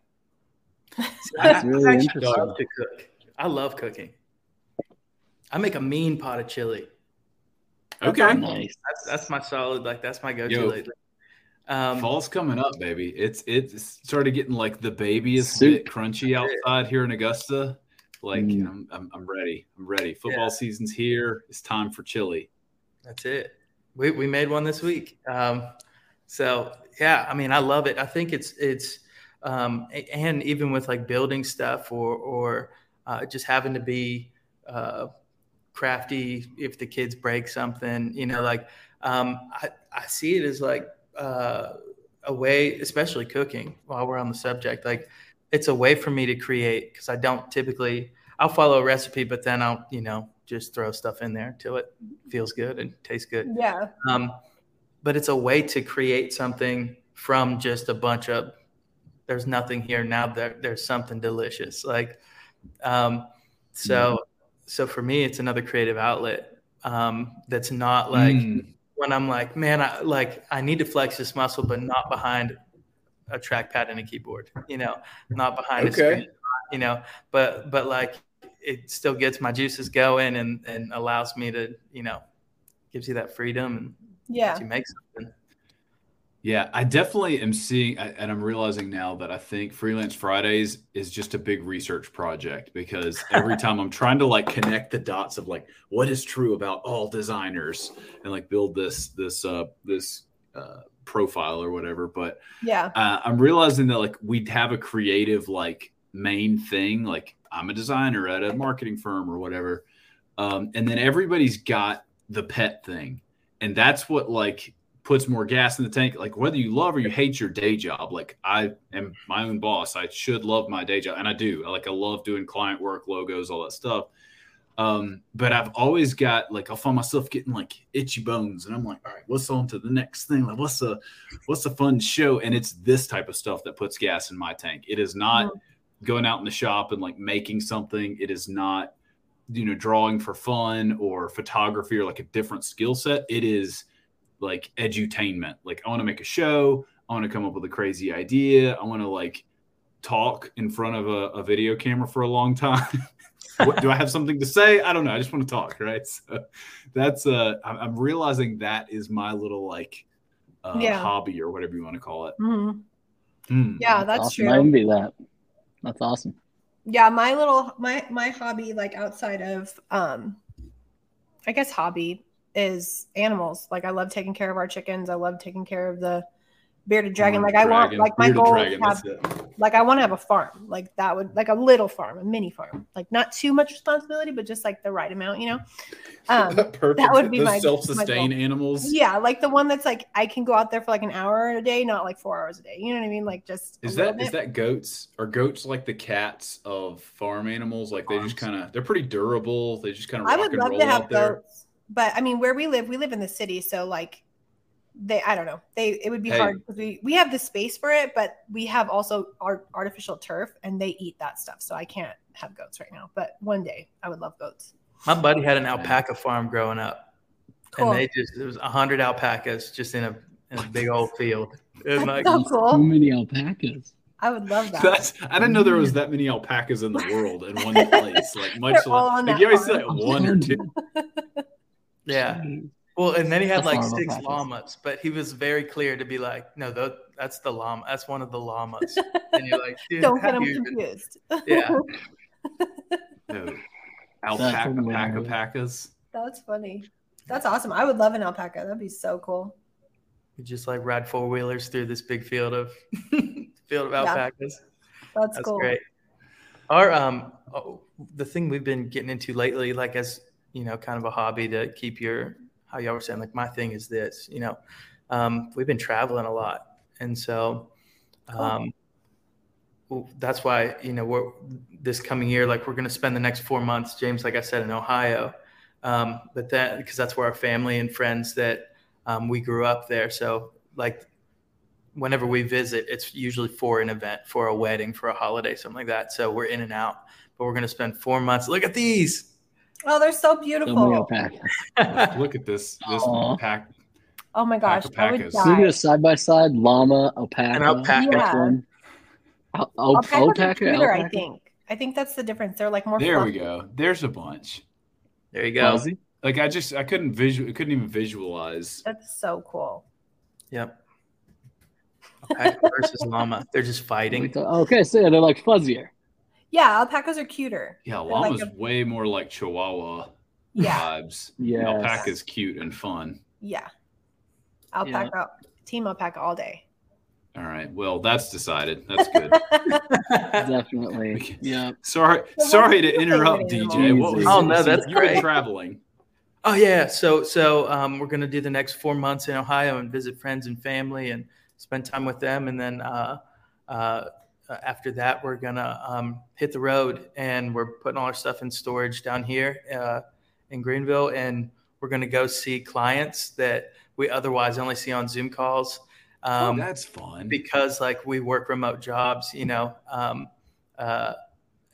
That's I- really I interesting. love to cook. I love cooking. I make a mean pot of chili. Okay. Nice. That's that's my solid. Like that's my go-to Yo. lately. Um, Fall's coming up, baby. It's it's started getting like the babyest Soup. bit crunchy outside here in Augusta. Like Mm. I'm, I'm I'm ready. I'm ready. Football Yeah. season's here. It's time for chili. That's it. We we made one this week. Um, so yeah, I mean, I love it. I think it's it's um, and even with like building stuff or or uh, just having to be uh, crafty if the kids break something, you know, like um, I I see it as like uh, a way, especially cooking. While we're on the subject, like it's a way for me to create because I don't typically. I'll follow a recipe, but then I'll you know just throw stuff in there till it feels good and tastes good. Yeah. Um, but it's a way to create something from just a bunch of there's nothing here now there there's something delicious like um so so for me it's another creative outlet um that's not like Mm. when i'm like man i like i need to flex this muscle but not behind a trackpad and a keyboard you know not behind a Okay. screen you know but but like it still gets my juices going and and allows me to you know gives you that freedom and Yeah. lets you make something Yeah, I definitely am seeing, and I'm realizing now that I think Freelance Fridays is just a big research project because every time I'm trying to like connect the dots of like what is true about all designers and like build this this uh this uh profile or whatever, but Yeah. uh, I'm realizing that like we'd have a creative like main thing, like I'm a designer at a marketing firm or whatever, um, and then everybody's got the pet thing, and that's what like puts more gas in the tank. Like whether you love or you hate your day job, like I am my own boss, I should love my day job, and I do. Like I love doing client work, logos, all that stuff. Um, but I've always got like I'll find myself getting like itchy bones, and I'm like, all right, what's on to the next thing? Like, what's a what's a fun show? And it's this type of stuff that puts gas in my tank. It is not going out in the shop and like making something. It is not, you know, drawing for fun or photography or like a different skill set. It is like edutainment. Like I want to make a show. I want to come up with a crazy idea. I want to like talk in front of a, a video camera for a long time. what, do I have something to say? I don't know. I just want to talk, right? So that's uh, I'm I'm realizing that is my little like uh, Yeah. hobby or whatever you want to call it. Mhm. Hmm. Yeah, that's awesome. true. I envy that. That's awesome. yeah my little my my hobby like outside of um i guess hobby is animals. Like i love taking care of our chickens. I love taking care of the bearded dragon. Like i want like my goal dragon, is to have, like i want to have a farm. Like that would like a little farm a mini farm. Like not too much responsibility but just like the right amount you know? Um Perfect. that would be Those my- self-sustained my animals. yeah like the one that's like i can go out there for like an hour a day not like four hours a day. You know what i mean? Like just Is that is that goats? Are goats like the cats of farm animals? Like they just kind of they're pretty durable. They just kind of I would love to have there. Goats, but I mean, where we live, we live in the city, so like, they, I don't know, they, it would be Hey. hard because we we have the space for it, but we have also our artificial turf, and they eat that stuff, so I can't have goats right now. But one day, I would love goats. My buddy had an alpaca farm growing up, Cool. and they just it was a hundred alpacas just in a in a big old field. And like, so Too cool. many alpacas. I would love that. That's I didn't know there was that many alpacas in the world in one place. Like much They're all on like, like that you always see like one or two. Yeah. Well, and then he had That's like six alpacas. llamas, but he was very clear to be like, no, tho- that's the llama. That's one of the llamas. And you're like, dude, Don't get him do you confused. Yeah. No. Alpaca hilarious. paca pacas. That's funny. That's awesome. I would love an alpaca. That'd be so cool. We just like ride four wheelers through this big field of field of Yeah. alpacas. That's, That's cool. great. Our um, oh, the thing we've been getting into lately, like as you know, kind of a hobby to keep your how y'all were saying, like my thing is this, you know, um, we've been traveling a lot, and so um, well, that's why you know we're this coming year, like we're going to spend the next four months, James, like I said, in Ohio, um, but that because that's where our family and friends that um, we grew up there, so like whenever we visit, it's usually for an event, for a wedding, for a holiday, something like that. So we're in and out, but we're going to spend four months. Look at these. Oh, they're so So beautiful. Look at this this Aw. pack. oh my gosh, I would Alpacas. Can we die. do a side by side llama alpaca? An alpaca. Yeah. One. Al- al- Alpacas are alpaca, cuter, I think. I think that's the difference. They're like more. There we go. There's a bunch. There you go. Fuzzy? Like I just I couldn't visual couldn't even visualize. That's so cool. Yep. Alpaca versus llama. They're just fighting. Okay, so yeah, they're like fuzzier. Yeah, alpacas are cuter. Yeah, They're like a- way more like Chihuahua Yeah, vibes. Yes. Alpaca's cute and fun. yeah. Alpaca, team alpaca all day. All right. Well, that's decided. That's good. Definitely. Yeah. sorry, sorry to interrupt, DJ. What was? Oh, no, that's you've been great. traveling. Oh yeah, so so um, we're gonna do the next four months in Ohio and visit friends and family and spend time with them, and then uh, uh, after that we're gonna um, hit the road and we're putting all our stuff in storage down here uh, in Greenville, and we're gonna go see clients that we otherwise only see on Zoom calls. Oh, Um, that's fun. because like we work remote jobs, you know, um, uh,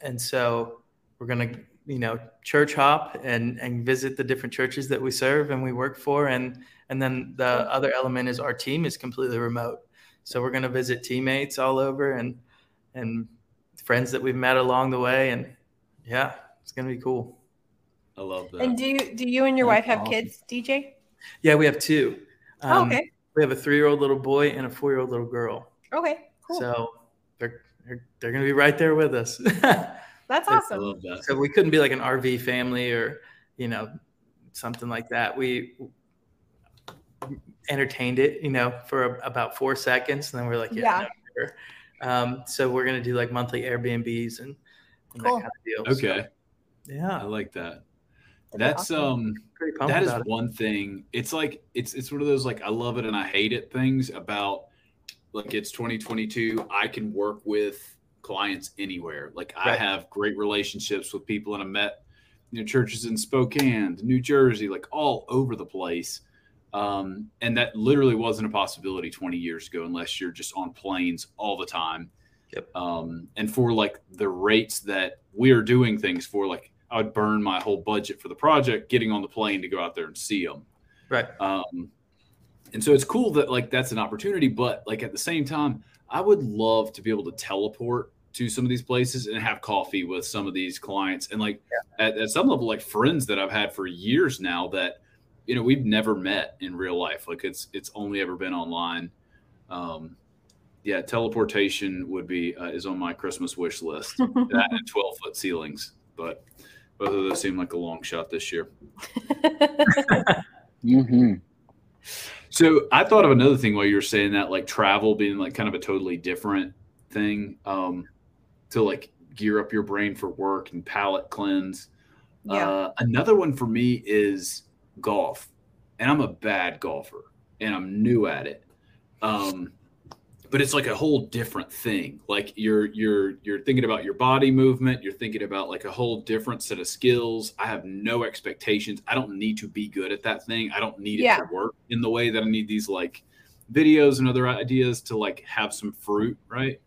and so we're gonna, you know, church hop and and visit the different churches that we serve and we work for, and and then the other element is our team is completely remote, so we're gonna visit teammates all over and and friends that we've met along the way, and yeah, it's gonna be cool. I love that. And do you do you and your That's wife have awesome. kids, DJ? Yeah, we have two. Oh, Um, okay. We have a three-year-old little boy and a four-year-old little girl. Okay, cool. So they're they're, they're going to be right there with us. That's I awesome. love that. so we couldn't be like an RV family or you know something like that. We entertained it, you know, for about four seconds, and then we're like, yeah. Yeah. no, sure. Um, so we're gonna do like monthly Airbnbs and, and Cool. that kind of deal. So, Okay, I like that. That's um that is about it. one thing. It's like it's it's one of those like I love it and I hate it things about like it's 2022. I can work with clients anywhere. Like I have great relationships with people and I met you know churches in Spokane, New Jersey, like all over the place. Um, and that literally wasn't a possibility 20 years ago unless you're just on planes all the time. Yep. Um, and for like the rates that we are doing things for, like I would burn my whole budget for the project getting on the plane to go out there and see them. Right. Um, and so it's cool that like that's an opportunity, but like at the same time, I would love to be able to teleport to some of these places and have coffee with some of these clients and like at, at some level like friends that I've had for years now that you know we've never met in real life. Like it's it's only ever been online. Um yeah teleportation would be uh, is on my christmas wish list. That and 12 foot ceilings but both of those seem like a long shot this year. Hmm So I thought of another thing while you were saying that, like travel being like kind of a totally different thing um, to like gear up your brain for work and palate cleanse. yeah. Uh, another one for me is golf, and I'm a bad golfer, and I'm new at it. Um, but it's like a whole different thing. Like you're you're you're thinking about your body movement. You're thinking about like a whole different set of skills. I have no expectations. I don't need to be good at that thing. I don't need it Yeah. to work in the way that I need these like videos and other ideas to like have some fruit, right?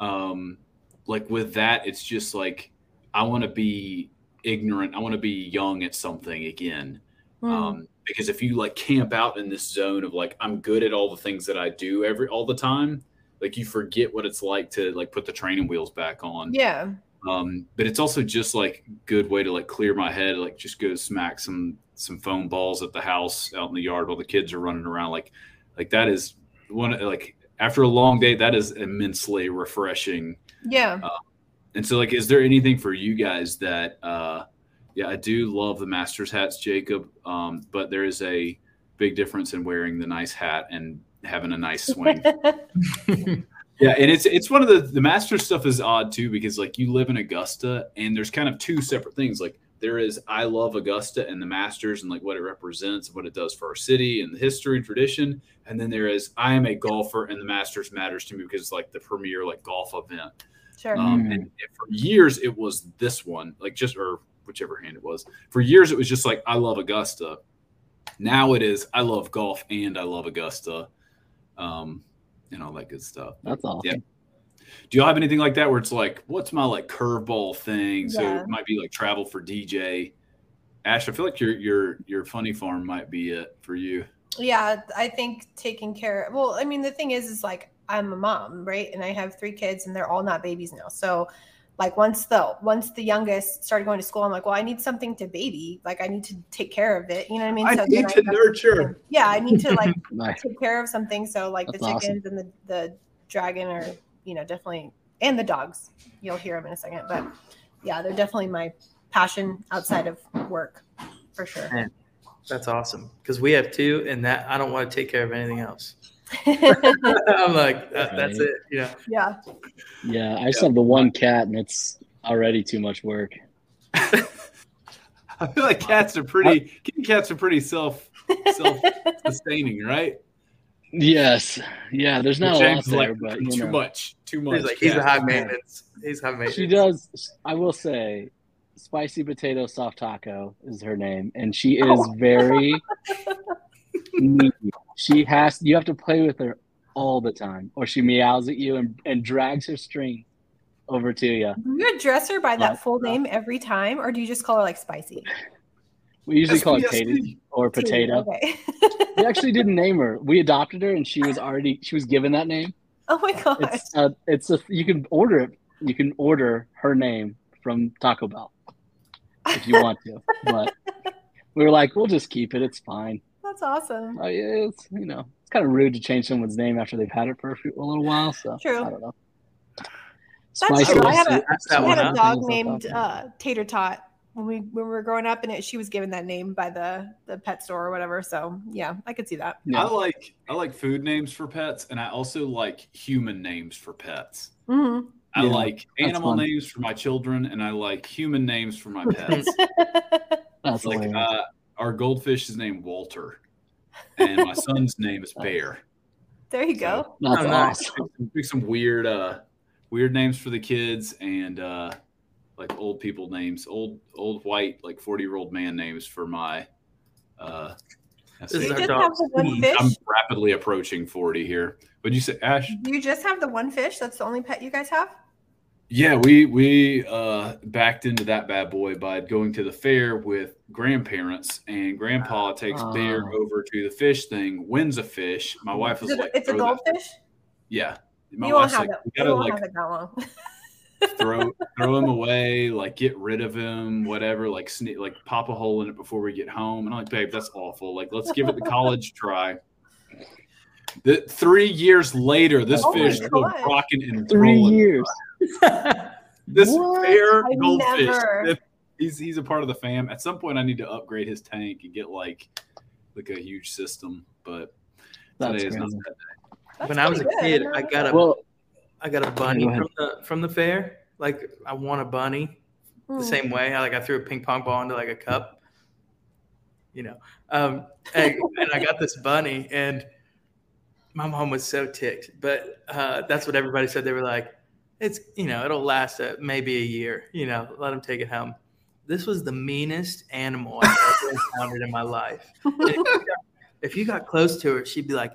Um, like with that, it's just like I want to be ignorant. I want to be young at something again. Um, because if you like camp out in this zone of like I'm good at all the things that I do every all the time, like you forget what it's like to like put the training wheels back on. yeah. Um, but it's also just like good way to like clear my head, like just go smack some some foam balls at the house out in the yard while the kids are running around. Like like that is one like after a long day, that is immensely refreshing Yeah. and so, like, is there anything for you guys that, uh, yeah, I do love the Masters hats, Jacob, um, but there is a big difference in wearing the nice hat and having a nice swing. yeah, and it's it's one of the the Masters stuff is odd too because like you live in Augusta and there's kind of two separate things. Like there is I love Augusta and the Masters and like what it represents and what it does for our city and the history and tradition. And then there is I am a golfer and the Masters matters to me because it's like the premier like golf event. sure. Um, Mm. and for years, it was this one, like just or whichever hand it was. For years, it was just like I love Augusta. Now it is I love golf and I love Augusta, um, and all that good stuff. That's awesome. Yeah. Do y'all have anything like that where it's like, what's my like curveball thing? So it might be like travel for DJ. Ash, I feel like your your your funny farm might be it for you. yeah i think taking care well i mean the thing is is like i'm a mom right and i have three kids and they're all not babies now so like once the once the youngest started going to school i'm like well i need something to baby like i need to take care of it you know what i mean I then need to have- nurture. yeah i need to like Nice. take care of something so like That's the awesome. chickens and the the dragon are you know definitely and the dogs you'll hear them in a second but yeah they're definitely my passion outside of work for sure That's awesome because we have two, and that I don't want to take care of anything else. I'm like, uh, that, that's Right. it. Yeah. yeah Yeah, I just have the one cat, and it's already too much work. I feel like cats are pretty. Kitty cats are pretty self self sustaining, right? Yes, yeah. There's not a lot there, like but you too know. much, too much. He's like, he's a high maintenance. He's high maintenance. She does. I will say, spicy potato soft taco is her name, and she is Oh. very needy. She has. You have to play with her all the time, or she meows at you and, and drags her string over to you. Do you address her by that Right. full name every time, or do you just call her like spicy? We usually call her SPST. Katie or potato. Okay. We actually didn't name her. We adopted her, and she was already she was given that name. oh my god. It's uh, it's a you can order it. You can order her name from Taco Bell if you want to, but we were like, we'll just keep it. It's fine. That's awesome. Oh yeah, it's you know it's kind of rude to change someone's name after they've had it for a, few, a little while. So True. I don't know. That's true. I had a, That's that one had a dog Things named that. uh, Tater Tot when we when we were growing up, and it, she was given that name by the the pet store or whatever. So yeah, I could see that. Yeah. I like I like food names for pets, and I also like human names for pets. hmm I Yeah, like animal fun. names for my children, and I like human names for my pets. That's like uh, our goldfish is named Walter, and my son's name is Bear. there you go. That's nice. awesome. Pick some weird, uh, weird names for the kids, and uh, like old people names, old old white like forty year old man names for my. Uh, This Do is our dog, have the one fish? I'm rapidly approaching forty here. Would you say Ash? Do you just have the one fish? That's the only pet you guys have? Yeah, we we uh, backed into that bad boy by going to the fair with grandparents, and Grandpa takes Bear Oh. over to the fish thing, wins a fish. My wife was Is it- like, it's a "Throw that-" goldfish. Yeah, my you wife's like, it. "We gotta like that long. throw throw him away, like get rid of him, whatever, like sne- like pop a hole in it before we get home." And I'm like, "Babe, that's awful. Like, let's give it the college try." The, three years later, this Oh fish is still rocking and Three rolling. years. This What? fair I goldfish. never- He's he's a part of the fam. At some point, I need to upgrade his tank and get like like a huge system. But That's today is not that day. When I was a good. kid, I got that. a Well, I got a bunny from the from the fair. Like I won a bunny the Hmm. same way. I like I threw a ping pong ball into like a cup. You know, um, and, and I got this bunny, and my mom was so ticked. But uh, that's what everybody said. They were like, "It's you know, it'll last uh, maybe a year. You know, let him take it home." This was the meanest animal I've ever encountered in my life. If, you got, if you got close to her, she'd be like,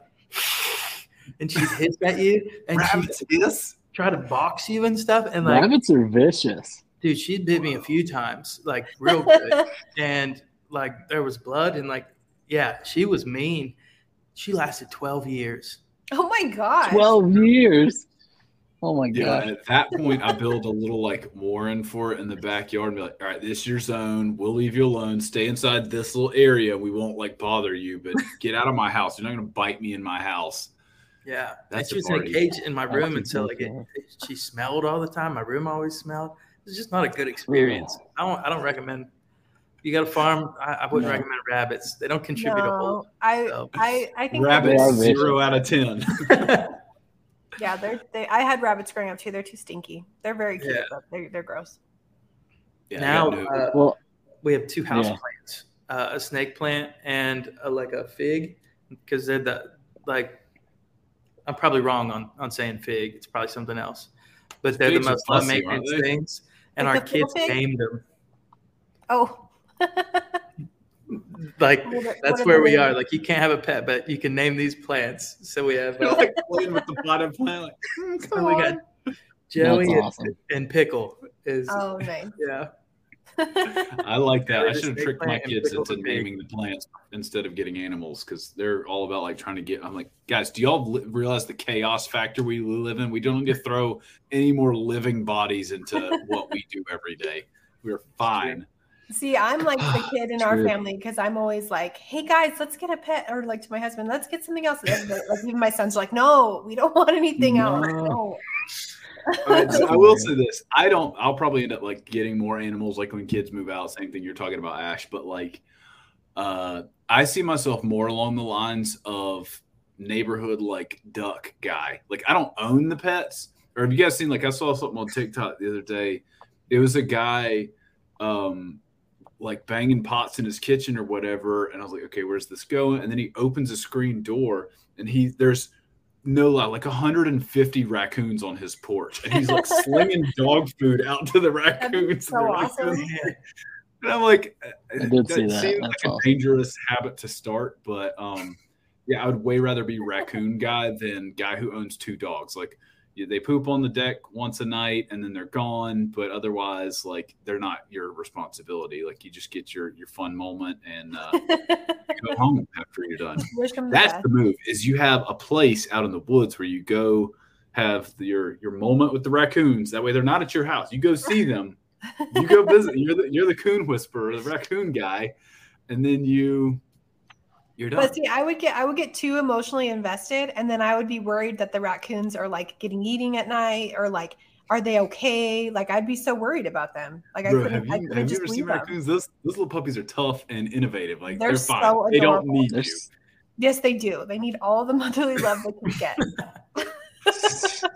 and she'd hiss at you, and she'd Rabbits hiss. try to box you and stuff. And like, rabbits are vicious. dude, she bit me a few times, like real good. and like there was blood and like, yeah, she was mean. She lasted 12 years. oh my god! Twelve years. Oh my god! Yeah, at that point, I build a little like warren for it in the backyard and be like, all right, this is your zone. We'll leave you alone. Stay inside this little area. We won't like bother you, but get out of my house. You're not going to bite me in my house. Yeah. That's and she a was in a cage in my room. until like it, she smelled all the time. My room always smelled. It's just not a good experience. I don't, I don't recommend, you got a farm. I, I wouldn't No. recommend rabbits. They don't contribute a no, whole. I, so. I, I think Rabbits, are rabbits, zero out of 10. yeah, they're, they, I had rabbits growing up too. They're too stinky. They're very cute, Yeah. but they're, they're gross. Yeah, now uh, Well, we have two house Yeah. plants uh, a snake plant and a, like a fig because they're the like i'm probably wrong on, on saying fig it's probably something else but they're Figs the most low maintenance things and Like our kids fig? named them Oh. like What are- what that's where we are like you can't have a pet but you can name these plants so we have You're uh, like playing with the potted plant. Like, "Mm, come we got on." joey That's and, awesome. and pickle is Oh, nice. yeah I like that. I should have tricked my kids into the naming the plants instead of getting animals because they're all about like trying to get. I'm like, guys, do y'all li- realize the chaos factor we live in? We don't need to throw any more living bodies into what we do every day. We're fine. See, I'm like the kid in our family because I'm always like, "Hey guys, let's get a pet," or like to my husband, "Let's get something else." Like even my son's like, "No, we don't want anything else." No. No. Uh, so I will say this: I don't. I'll probably end up like getting more animals, like when kids move out. Same thing you're talking about, Ash. But like, uh, I see myself more along the lines of neighborhood like duck guy. Like, I don't own the pets. Or have you guys seen? Like, I saw something on TikTok the other day. It was a guy, um, like banging pots in his kitchen or whatever, and I was like, okay, where's this going? And then he opens a screen door, and he there's no lie, like 150 raccoons on his porch, and he's like slinging dog food out to the raccoons. so and the awesome. raccoons- And I'm like, I did see that. seems That's like awesome. a dangerous habit to start, but um, yeah, I would way rather be raccoon guy than guy who owns two dogs. Like, yeah, they poop on the deck once a night and then they're gone, but otherwise, like, they're not your responsibility. Like, you just get your your fun moment and uh, go home after you're done. Wish them the That's best. the move. Is you have a place out in the woods where you go have your your moment with the raccoons. That way, they're not at your house. You go see them. You go visit. You're the you're the coon whisperer, the raccoon guy, and then you You're done. But see, I would get I would get too emotionally invested, and then I would be worried that the raccoons are like getting eating at night, or like, are they okay? Like, I'd be so worried about them. Like, I Bro, couldn't. have I you, couldn't have you just ever seen leave them. raccoons? Those those little puppies are tough and innovative. Like They're they're, fine. so they don't need They're you. s- Yes, they do. They need all the motherly love they can get.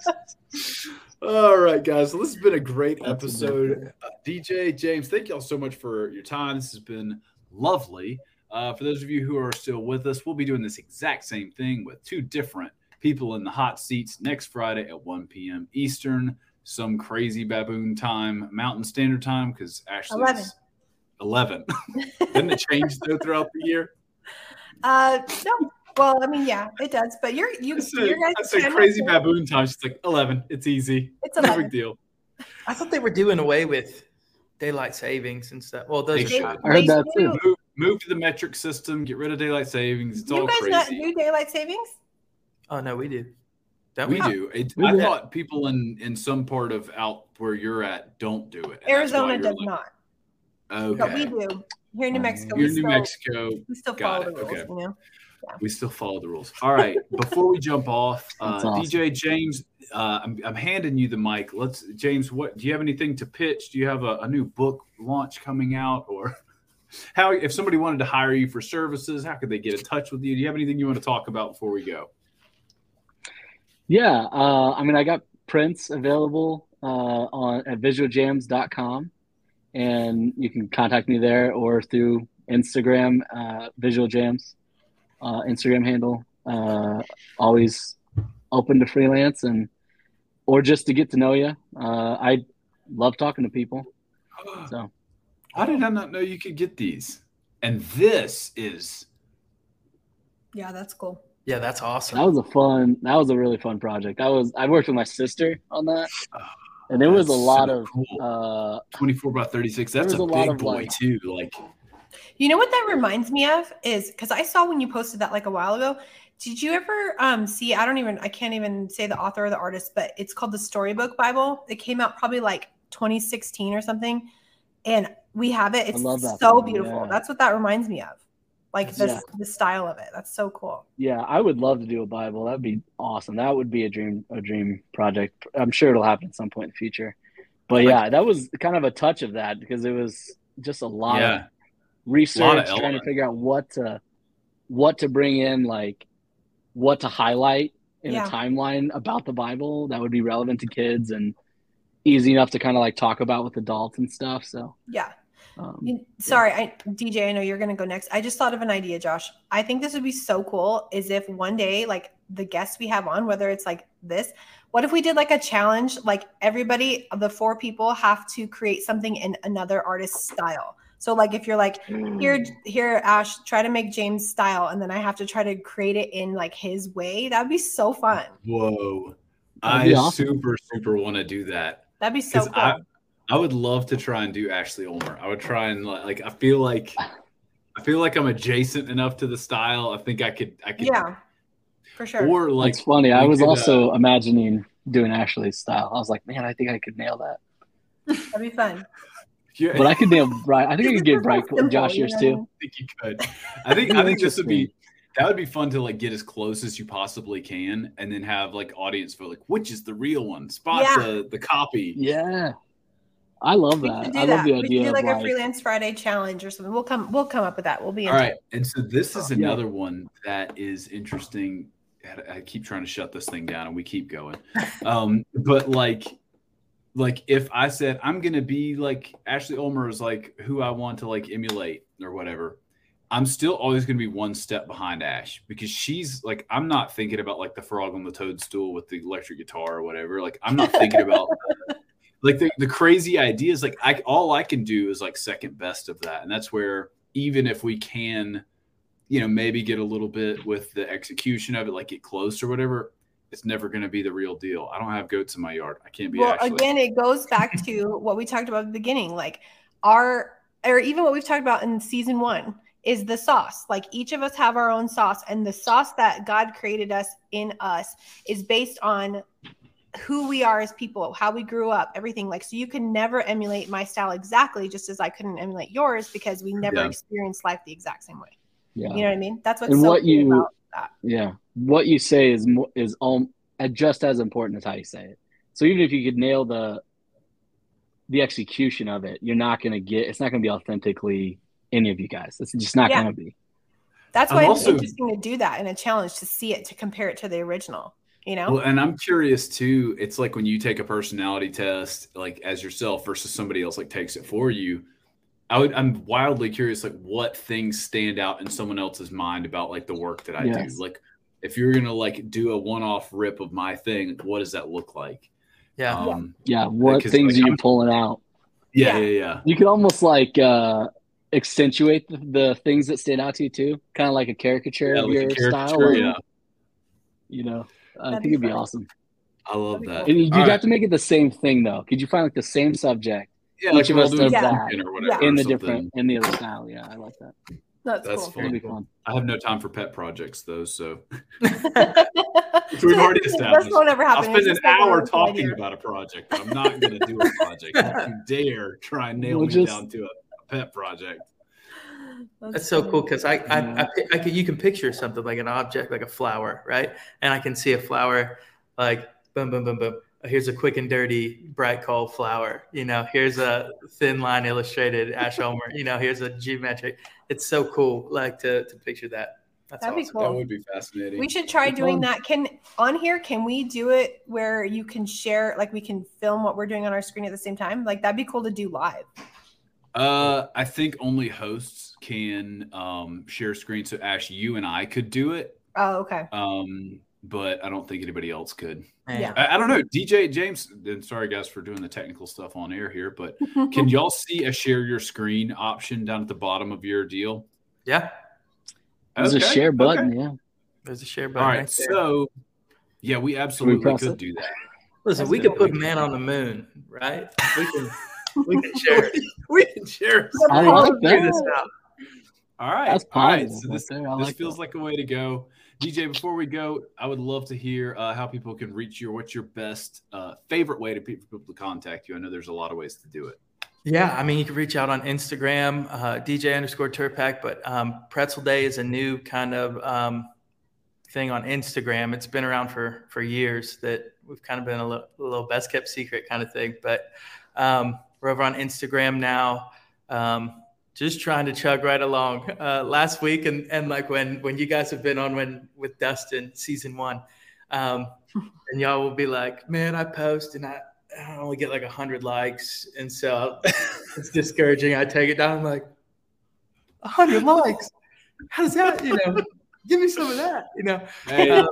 All right, guys. So this has been a great That's episode. Uh, DJ James, thank y'all so much for your time. This has been lovely. Uh, for those of you who are still with us, we'll be doing this exact same thing with two different people in the hot seats next Friday at 1 p.m. Eastern, some crazy baboon time, Mountain Standard Time, because Ashley's 11. 11. Didn't it change though throughout the year? Uh, no. Well, I mean, yeah, it does. But you're you. I said, your guys' I said crazy was- baboon time. She's like 11. It's easy. It's No big deal. I thought they were doing away with daylight savings and stuff. Well, those They are I heard that do- too. Move, move to the metric system. Get rid of daylight savings. It's You all guys not crazy. do daylight savings? Oh no, we do. Don't We we? do. It, We I do. thought people in in some part of out where you're at don't do it. and that's why Arizona does like, not, Okay. but we do. Here in New Mexico, You're we in New still, Mexico. we still Got follow the rules. Okay. You know. We still follow the rules. All right. Before we jump off, uh, awesome. DJ James, uh, I'm, I'm handing you the mic. Let's, James. What do you have anything to pitch? Do you have a, a new book launch coming out, or how? If somebody wanted to hire you for services, how could they get in touch with you? Do you have anything you want to talk about before we go? Yeah, uh, I mean, I got prints available uh, on at visualjams.com, and you can contact me there or through Instagram, uh, uh, Instagram handle. Uh, always open to freelance and or just to get to know you. Uh, I love talking to people, so How did I not know you could get these? And this is Yeah, that's cool. Yeah, that's awesome. that was a fun. That was a really fun project. That was I worked with my sister on that, and there was a lot so of cool. uh, 24 by 36. That's There's a a lot big of, boy like- too. Like You know what that reminds me of is because I saw when you posted that like a while ago. Did you ever um, see? I don't even. I can't even say the author or the artist, but it's called the Storybook Bible. It came out probably like 2016 or something, and we have it. It's love so thing, beautiful. yeah. That's what that reminds me of, like the Yeah. the style of it. That's so cool. Yeah, I would love to do a Bible. That'd be awesome. That would be a dream a dream project. I'm sure it'll happen at some point in the future. But yeah, that was kind of a touch of that because it was just a lot of research Lot of trying to figure out what to what to bring in like what to highlight in Yeah. a timeline about the Bible that would be relevant to kids and easy enough to kind of like talk about with adults and stuff. So Yeah. Um, You- Sorry, I, DJ, I know you're going to go next. I just thought of an idea, Josh. I think this would be so cool is if one day, like the guests we have on, whether it's like this, what if we did like a challenge? Like everybody, the four people have to create something in another artist's style. So like if you're like, here, here, Ash, try to make James style, and then I have to try to create it in like his way. That'd be so fun. whoa. That'd I be awesome. super super want to do that That'd be so cool. I I would love to try and do Ashley Ulmer. I would try and like, like I feel like I feel like I'm adjacent enough to the style. I think I could I could yeah, for sure. or like it's funny. I was could, uh, also imagining doing Ashley's style. I was like, man, I think I could nail that. That'd be fun. yeah, But I could nail Bright. I think I could get Bright Simple, Josh you yours know? too. I think you could. I think I think this would be that would be fun to like get as close as you possibly can, and then have like audience for like which is the real one. Spot Yeah. the the copy. Yeah, I love We that. should do I that. love the we should idea do of like, like, a freelance Friday challenge or something. We'll come. We'll come up with that. We'll be all right. All and so this is Yeah. another one that is interesting. I- I keep trying to shut this thing down, and we keep going. Um, but like, like if I said I'm gonna be like Ashley Ulmer is like who I want to like emulate or whatever, I'm still always gonna be one step behind Ash because she's like I'm not thinking about like the frog on the toadstool with the electric guitar or whatever. Like I'm not thinking about like the, the crazy ideas. Like I all I can do is like second best of that, and that's where even if we can you know, maybe get a little bit with the execution of it, like get close or whatever, it's never going to be the real deal. I don't have goats in my yard. I can't be well, actually. again, it goes back to what we talked about at the beginning, like our, or even what we've talked about in season one is the sauce. Like each of us have our own sauce, and the sauce that God created us in us is based on who we are as people, how we grew up, everything. Like, so you can never emulate my style exactly, just as I couldn't emulate yours because we never Yeah. experienced life the exact same way. Yeah. You know what I mean? That's what's And so what cool you- about that. Yeah. What you say is is all uh, just as important as how you say it. So even if you could nail the the execution of it, you're not going to get. It's not going to be authentically any of you guys. It's just not Yeah. going to be. That's I'm why also- it's interesting to do that and a challenge to see it to compare it to the original. You know? Well, and I'm curious too. It's like when you take a personality test, like as yourself versus somebody else, like takes it for you. I would, I'm wildly curious, like what things stand out in someone else's mind about like the work that I Yes. do. Like, if you're gonna like do a one-off rip of my thing, what does that look like? Yeah. Um, Yeah. What things like, are you I'm- pulling out? yeah, Yeah. yeah, yeah. You can almost like uh accentuate the, the things that stand out to you too, kind of like a caricature Yeah, of like your caricature, style. yeah. You know, I think be it'd be awesome. I love That'd that. And you'd All have to make it the same thing though. Could you find like the same subject Yeah, each like of we'll us does a that. pumpkin or whatever. in or the different in the other style? Yeah, I like that. That's, That's cool. fair. It'd be fun. I have no time for pet projects though, so Which we've already established. This won't ever I'll spend an just like a hour talking idea. about a project, but I'm not going to do a project. Don't you dare try and nail We'll me just- down to a, a pet project. That's so cool because I, I, Yeah. I, I could, you can picture something like an object, like a flower, right? And I can see a flower like boom, boom, boom, boom. Oh, Here's a quick and dirty bright coal flower. You know, here's a thin line illustrated Ash Ulmer. You know, here's a geometric. It's so cool, like to, to picture that. That's That'd be cool. That would be fascinating. We should try It's doing fun. that. Can on here, can we do it where you can share, like we can film what we're doing on our screen at the same time? Like that'd be cool to do live. Uh, I think only hosts can um, share screen. So Ash, you and I could do it, Oh, okay. um, but I don't think anybody else could. Yeah. I, I don't know. DJ James, and sorry guys for doing the technical stuff on air here, but can y'all see a share your screen option down at the bottom of your deal? Yeah. There's a Okay, share okay. button. Yeah. There's a share button. right, right so yeah, we absolutely press could it? do that. Listen, That's we could put man on the moon, right? We can we can share we can share. I like figure this that. Out. All right, That's all right. positive So this, there. I this like feels that. like a way to go. DJ, before we go, I would love to hear uh, how people can reach you. Or what's your best uh, favorite way to pe- for people to contact you? I know there's a lot of ways to do it. Yeah, I mean, you can reach out on Instagram, uh, DJ underscore Tirpack, but um, Pretzel Day is a new kind of um, thing on Instagram. It's been around for for years that we've kind of been a little, a little best kept secret kind of thing. But um, we're over on Instagram now, um, just trying to chug right along. Uh, last week and and like when when you guys have been on when with Dustin season one, um, and y'all will be like, man, I post and I. I only get like hundred likes, and so it's discouraging. I take it down. I'm like, hundred likes. How does that? You know, give me some of that. You know, Hey, Um,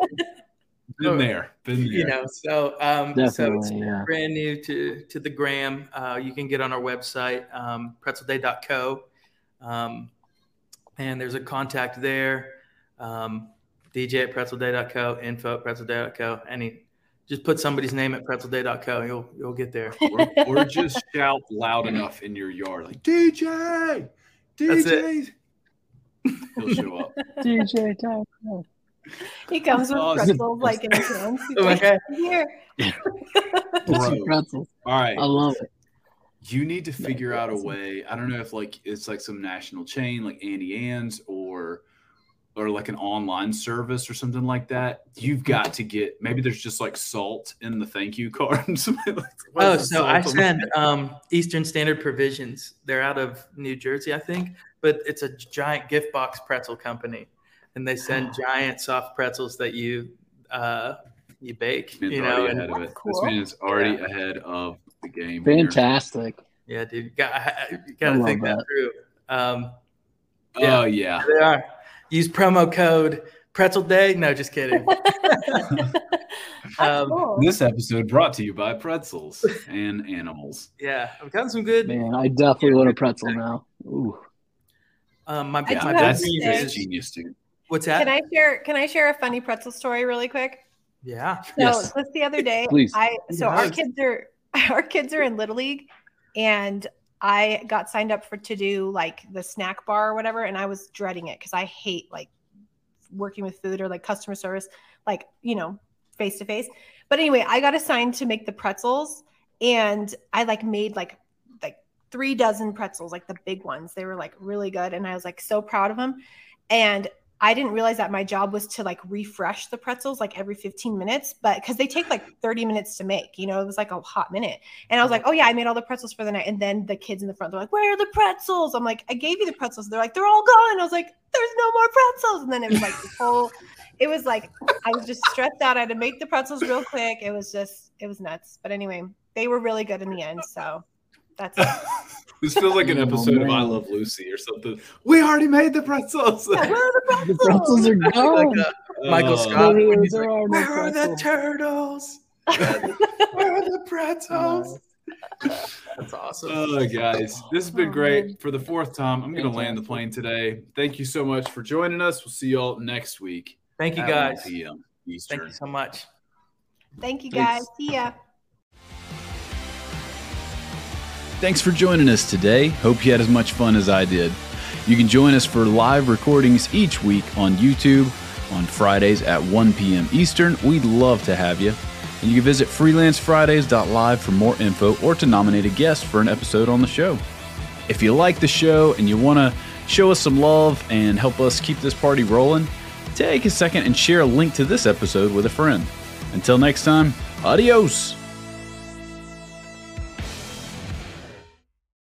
been there, been there. you know. So, um, so it's Yeah. brand new to to the gram. Uh, you can get on our website, um, pretzelday.co, um, and there's a contact there. Um, DJ at pretzelday.co, info at pretzelday.co. Any, just put somebody's name at pretzelday.co. You'll you'll get there. or, or just shout loud enough in your yard, like DJ, That's DJ. He'll show up. DJ Taco. He comes with Awesome. pretzels like in his hands. He's Oh my God. here. Bro. pretzels. All right. I love it. You need to figure out a way. I don't know if like it's like some national chain like Auntie Anne's or or like an online service or something like that. You've got to get maybe there's just like salt in the thank you cards. Oh, so I send um, Eastern Standard Provisions. They're out of New Jersey, I think, but it's a giant gift box pretzel company, and they send giant soft pretzels that you uh, you bake. Man's you know, already and, ahead of it. This man is already Yeah. ahead of the game. here. Fantastic. yeah, dude, you got you got to think that that. through. Um, Oh yeah. they are. Use promo code Pretzel Day. No, just kidding. Um, cool. This episode brought to you by pretzels and animals. yeah, I've gotten some good. Man, I definitely want a pretzel now. Ooh. Um, my I Yeah, do my that's, to dream say- that's is genius, dude. what's that? Can I share? Can I share a funny pretzel story really quick? yeah. So Yes. just the other day, Please. I so our kids are our kids are in little league, and I got signed up for to do like the snack bar or whatever, and I was dreading it because I hate like working with food or like customer service, like you know face to face. But anyway, I got assigned to make the pretzels, and I like made like like three dozen pretzels, like the big ones. They were like really good, and I was like so proud of them. And I didn't realize that my job was to like refresh the pretzels like every 15 minutes, but because they take like 30 minutes to make, you know, it was like a hot minute. And I was mm-hmm. like, oh yeah, I made all the pretzels for the night. And then the kids in the front, they're like, where are the pretzels? I'm like, I gave you the pretzels. They're like, they're all gone. I was like, there's no more pretzels. And then it was like this whole, it was like, I was just stressed out. I had to make the pretzels real quick. It was just, it was nuts. But anyway, they were really good in the end. So that's. This feels like an Oh, episode of I. Love Lucy or something. We already made the pretzels. Yeah, where are the The pretzels? pretzels are like gone. uh, Michael Oh. Scott. when There like, are Where are the pretzels." turtles? Where are the pretzels? That's awesome. Oh, guys, this has been Oh, great man. for the fourth time. I'm going to land the plane today. Thank you so much for joining us. We'll see you all next week. Thank you, guys. p.m. Eastern. Thank you so much. Thank you Thanks. guys. See ya. Thanks for joining us today. Hope you had as much fun as I did. You can join us for live recordings each week on YouTube on Fridays at 1 p.m. Eastern. We'd love to have you. And you can visit freelancefridays.live for more info or to nominate a guest for an episode on the show. If you like the show and you want to show us some love and help us keep this party rolling, take a second and share a link to this episode with a friend. Until next time, adios.